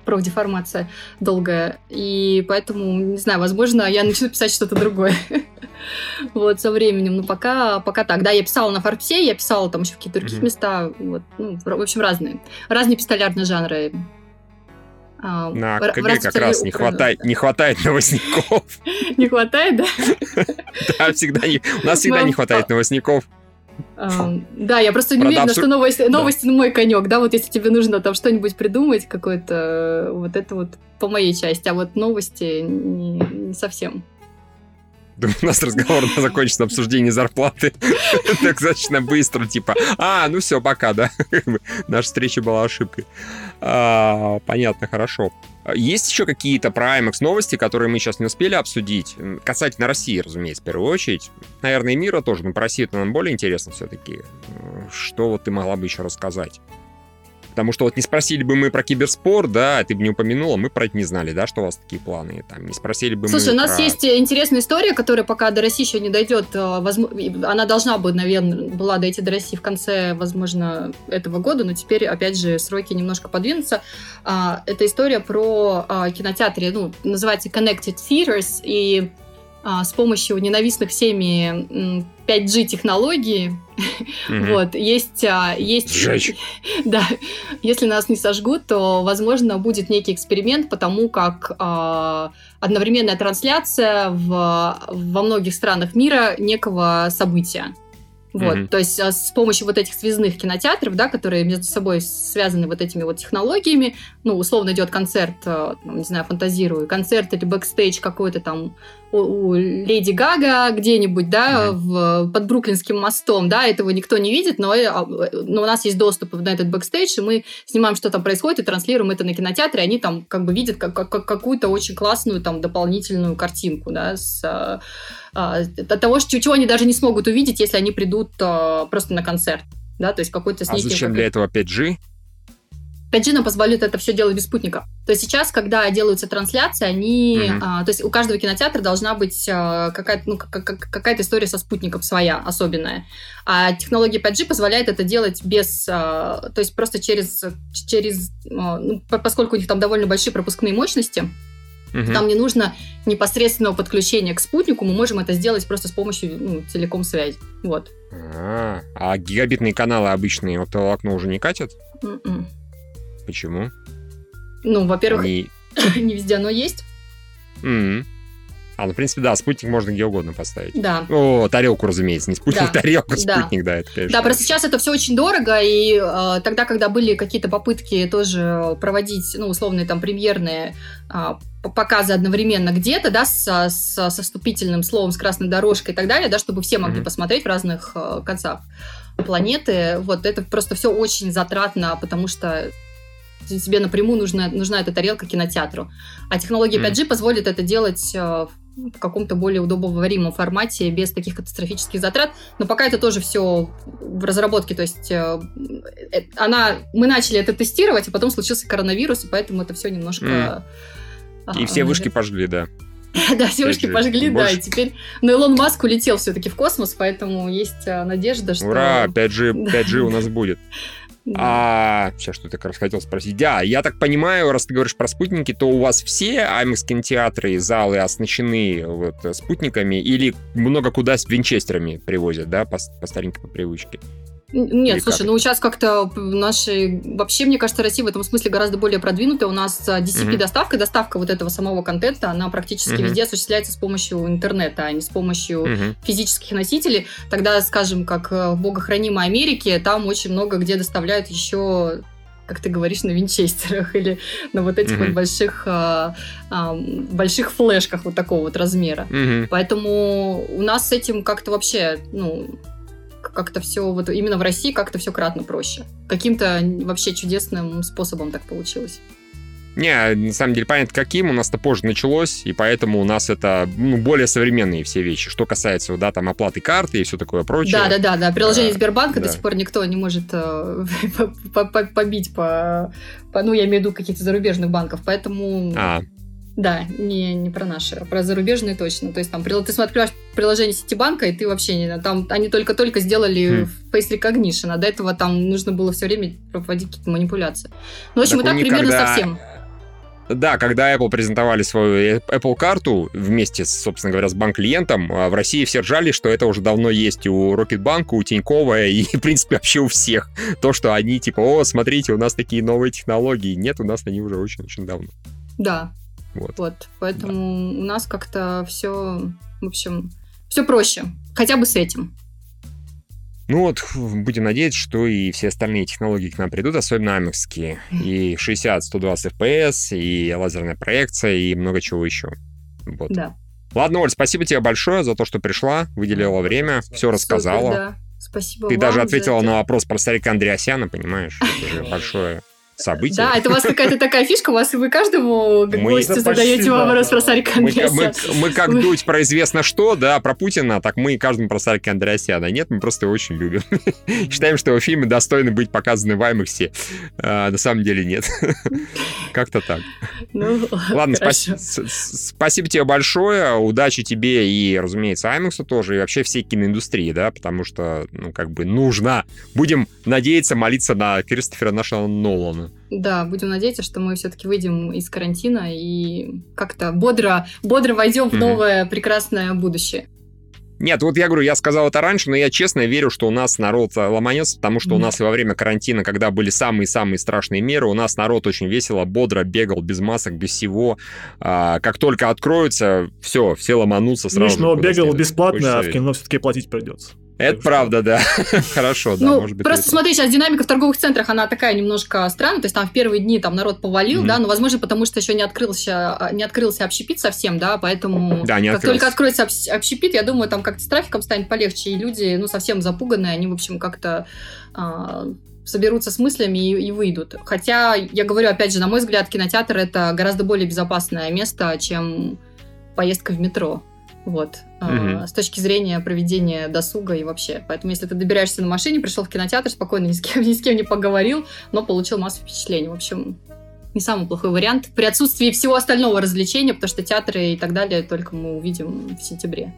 профдеформация долгая. И поэтому, не знаю, возможно, я начну писать что-то другое. вот, со временем. Но пока, пока так. Да, я писала на Форбсе, я писала там еще в какие-то другие места. Вот, ну, в общем, разные. Разные пистолярные жанры. А, на КГ как раз не хватает, не хватает новостников. Не хватает, да? Да, всегда у нас всегда не хватает новостников. Да, я просто не уверена, что новости, новости мой конек, да, вот если тебе нужно там что-нибудь придумать, какое-то, вот это вот по моей части, а вот новости не, совсем. У нас разговор закончится на обсуждении зарплаты. Так достаточно быстро, типа, а, ну все, пока, да. Наша встреча была ошибкой. А, понятно, хорошо. Есть еще какие-то про IMAX новости, которые мы сейчас не успели обсудить? Касательно России, разумеется, в первую очередь. Наверное, и мира тоже, но про Россию это нам более интересно все-таки. Что вот ты могла бы еще рассказать? Потому что вот не спросили бы мы про киберспорт, да, ты бы не упомянула, мы про это не знали, да, что у вас такие планы. Там, не спросили бы Слушай, мы у нас про... есть интересная история, которая пока до России еще не дойдет. Э, она должна бы, наверное, была дойти до России в конце, возможно, этого года, но теперь, опять же, сроки немножко подвинутся. А, это история про а, кинотеатры, ну, называется Connected Theaters, и а, с помощью ненавистных всеми 5G технологии. Mm-hmm. вот, есть... А, есть Сжечь. да, если нас не сожгут, то, возможно, будет некий эксперимент, потому как э, одновременная трансляция в, во многих странах мира некого события. Вот, mm-hmm. то есть а, с помощью вот этих связных кинотеатров, да, которые между собой связаны вот этими вот технологиями, ну, условно идет концерт, э, не знаю, фантазирую, концерт или бэкстейдж какой-то там у, у Леди Гага где-нибудь, да, mm-hmm. в, под Бруклинским мостом, да, этого никто не видит, но, э, а, но у нас есть доступ на этот бэкстейдж, и мы снимаем, что там происходит, и транслируем это на кинотеатре, и они там как бы видят как, как, какую-то очень классную там дополнительную картинку, да, с а, того, чего они даже не смогут увидеть, если они придут а, просто на концерт. Да, то есть какой-то А зачем для этого 5G? 5G нам позволяет это все делать без спутника. То есть сейчас, когда делаются трансляции, они, mm-hmm. а, то есть у каждого кинотеатра должна быть а, какая-то, ну, какая-то история со спутником своя, особенная. А технология 5G позволяет это делать без, а, то есть просто через, через а, ну, поскольку у них там довольно большие пропускные мощности, Угу. Нам не нужно непосредственного подключения к спутнику, мы можем это сделать просто с помощью ну, телеком-связи. Вот. А, а гигабитные каналы обычные вот окно уже не катят? Mm-mm. М-м. Почему? Ну, во-первых, Они... не везде оно есть. Mm-hmm. А, ну, в принципе, да, спутник можно где угодно поставить. Да. О, тарелку, разумеется, не спутник, да. тарелку, спутник, да. да, это, конечно. Да, просто сейчас это все очень дорого, и э, тогда, когда были какие-то попытки тоже проводить, ну, условные там премьерные э, показы одновременно где-то, да, со, со, со вступительным словом, с красной дорожкой и так далее, да, чтобы все могли mm-hmm. посмотреть в разных э, концах планеты. Вот это просто все очень затратно, потому что тебе напрямую нужна, нужна эта тарелка кинотеатру. А технология 5G mm. позволит это делать э, в каком-то более удобоваримом формате, без таких катастрофических затрат. Но пока это тоже все в разработке. То есть э, э, она, мы начали это тестировать, а потом случился коронавирус, и поэтому это все немножко... Mm. И все вышки пожгли, да. Да, все вышки пожгли, да, и теперь... Но Илон Маск улетел все-таки в космос, поэтому есть э, надежда, что... Ура, 5G, 5G у нас будет. А, сейчас что-то как раз хотел спросить. Да, я так понимаю, раз ты говоришь про спутники, то у вас все IMAX кинотеатры, залы оснащены вот, спутниками или много куда с винчестерами привозят, да, по, по старенькой по привычке? Нет, Или слушай, как ну сейчас как-то наши... Вообще, мне кажется, Россия в этом смысле гораздо более продвинутая. У нас DCP-доставка, доставка вот этого самого контента, она практически Мгм. везде осуществляется с помощью интернета, а не с помощью Мгм. физических носителей. Тогда, скажем, как э, в богохранимой Америке, там очень много где доставляют еще как ты говоришь, на винчестерах или на вот этих Мгм. вот больших, а, а, больших флешках вот такого вот размера. Мгм. Поэтому у нас с этим как-то вообще, ну, как-то все, вот именно в России как-то все кратно проще. Каким-то вообще чудесным способом так получилось. Не, на самом деле понятно, каким. У нас-то позже началось, и поэтому у нас это ну, более современные все вещи. Что касается, да, там оплаты карты и все такое прочее. Да, да, да, да. Приложение Да, Сбербанка да. до сих пор никто не может э, по- по- побить по, по- ну, я имею в виду каких-то зарубежных банков, поэтому, А, да, не, не про наши, а про зарубежные точно. То есть там ты смотри, открываешь приложение Ситибанка, и ты вообще не, там они только-только сделали Хм. face recognition, а до этого там нужно было все время проводить какие-то манипуляции. Ну, в общем, Так и так них примерно совсем. Да, когда Apple презентовали свою Apple карту вместе, собственно говоря, с банк-клиентом, а в России все ржали, что это уже давно есть у Рокетбанка, у Тинькова и, в принципе, вообще у всех. То, что они типа, о, смотрите, у нас такие новые технологии. Нет, у нас они уже очень-очень давно. Да, Вот. вот. Поэтому у нас как-то все, в общем, все проще. Хотя бы с этим. Ну вот, будем надеяться, что и все остальные технологии к нам придут, особенно амексские. И 60-120 FPS, и лазерная проекция, и много чего еще. Вот. Да. Ладно, Оль, спасибо тебе большое за то, что пришла, выделила время, все рассказала. Супер, да. Спасибо Ты вам даже ответила на вопрос про старика Андреасяна, понимаешь? Это же большое событие. Да, это у вас какая-то такая фишка, у вас и вы каждому гостю Да, задаете вопрос про. Сарика Мы, Андреасяна. мы- как дуть про известно что, да, про Путина, так мы и каждому про Сарика Андреасяна. Нет, мы просто его очень любим. Считаем, что его фильмы достойны быть показаны в IMAX. А, на самом деле нет. Как-то так. Ну, Ладно, спасибо тебе большое, удачи тебе и, разумеется, IMAX тоже, и вообще всей киноиндустрии, да, потому что, ну, как бы нужно. Будем надеяться, молиться на Кристофера нашего Нолана. Да, будем надеяться, что мы все-таки выйдем из карантина и как-то бодро, бодро войдем в новое прекрасное будущее. Нет, вот я говорю, я сказал это раньше, но я честно верю, что у нас народ э, ломанется, потому что у нас и во время карантина, когда были самые-самые страшные меры, у нас народ очень весело, бодро бегал, без масок, без всего. А, как только откроются, все, все ломанутся сразу. Миш, но бегал бесплатно, а в кино все-таки платить придется. Это что- правда, да. Хорошо, да, ну, может быть. просто смотри, сейчас динамика в торговых центрах, она такая немножко странная, то есть там в первые дни там народ повалил, Мгм. да, но, возможно, потому что еще не открылся, а, не открылся общепит совсем, да, поэтому Да, не как открылся. только откроется общ- общепит, я думаю, там как-то с трафиком станет полегче, и люди, ну, совсем запуганные, они, в общем, как-то а, соберутся с мыслями и, и выйдут. Хотя, я говорю, опять же, на мой взгляд, кинотеатр это гораздо более безопасное место, чем поездка в метро. Вот. Мгм. С точки зрения проведения досуга и вообще. Поэтому, если ты добираешься на машине, пришел в кинотеатр, спокойно ни с кем, ни с кем не поговорил, но получил массу впечатлений. В общем, не самый плохой вариант. При отсутствии всего остального развлечения, потому что театры и так далее только мы увидим в сентябре.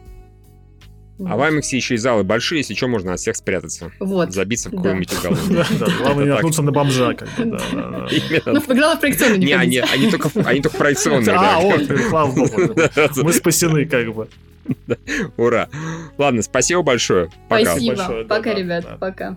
А в IMAX еще и залы большие, если что, можно от всех спрятаться. Вот. Забиться в Да. какой-нибудь. Да, да, главное не наткнуться на бомжа, как бы, да, да. Ну, главное, в проекционную не Не, они, только, они только проекционные. А, вот, слава богу. Мы спасены, как бы. Ура. Ладно, спасибо большое. Пока. Спасибо. Пока, ребят. Пока.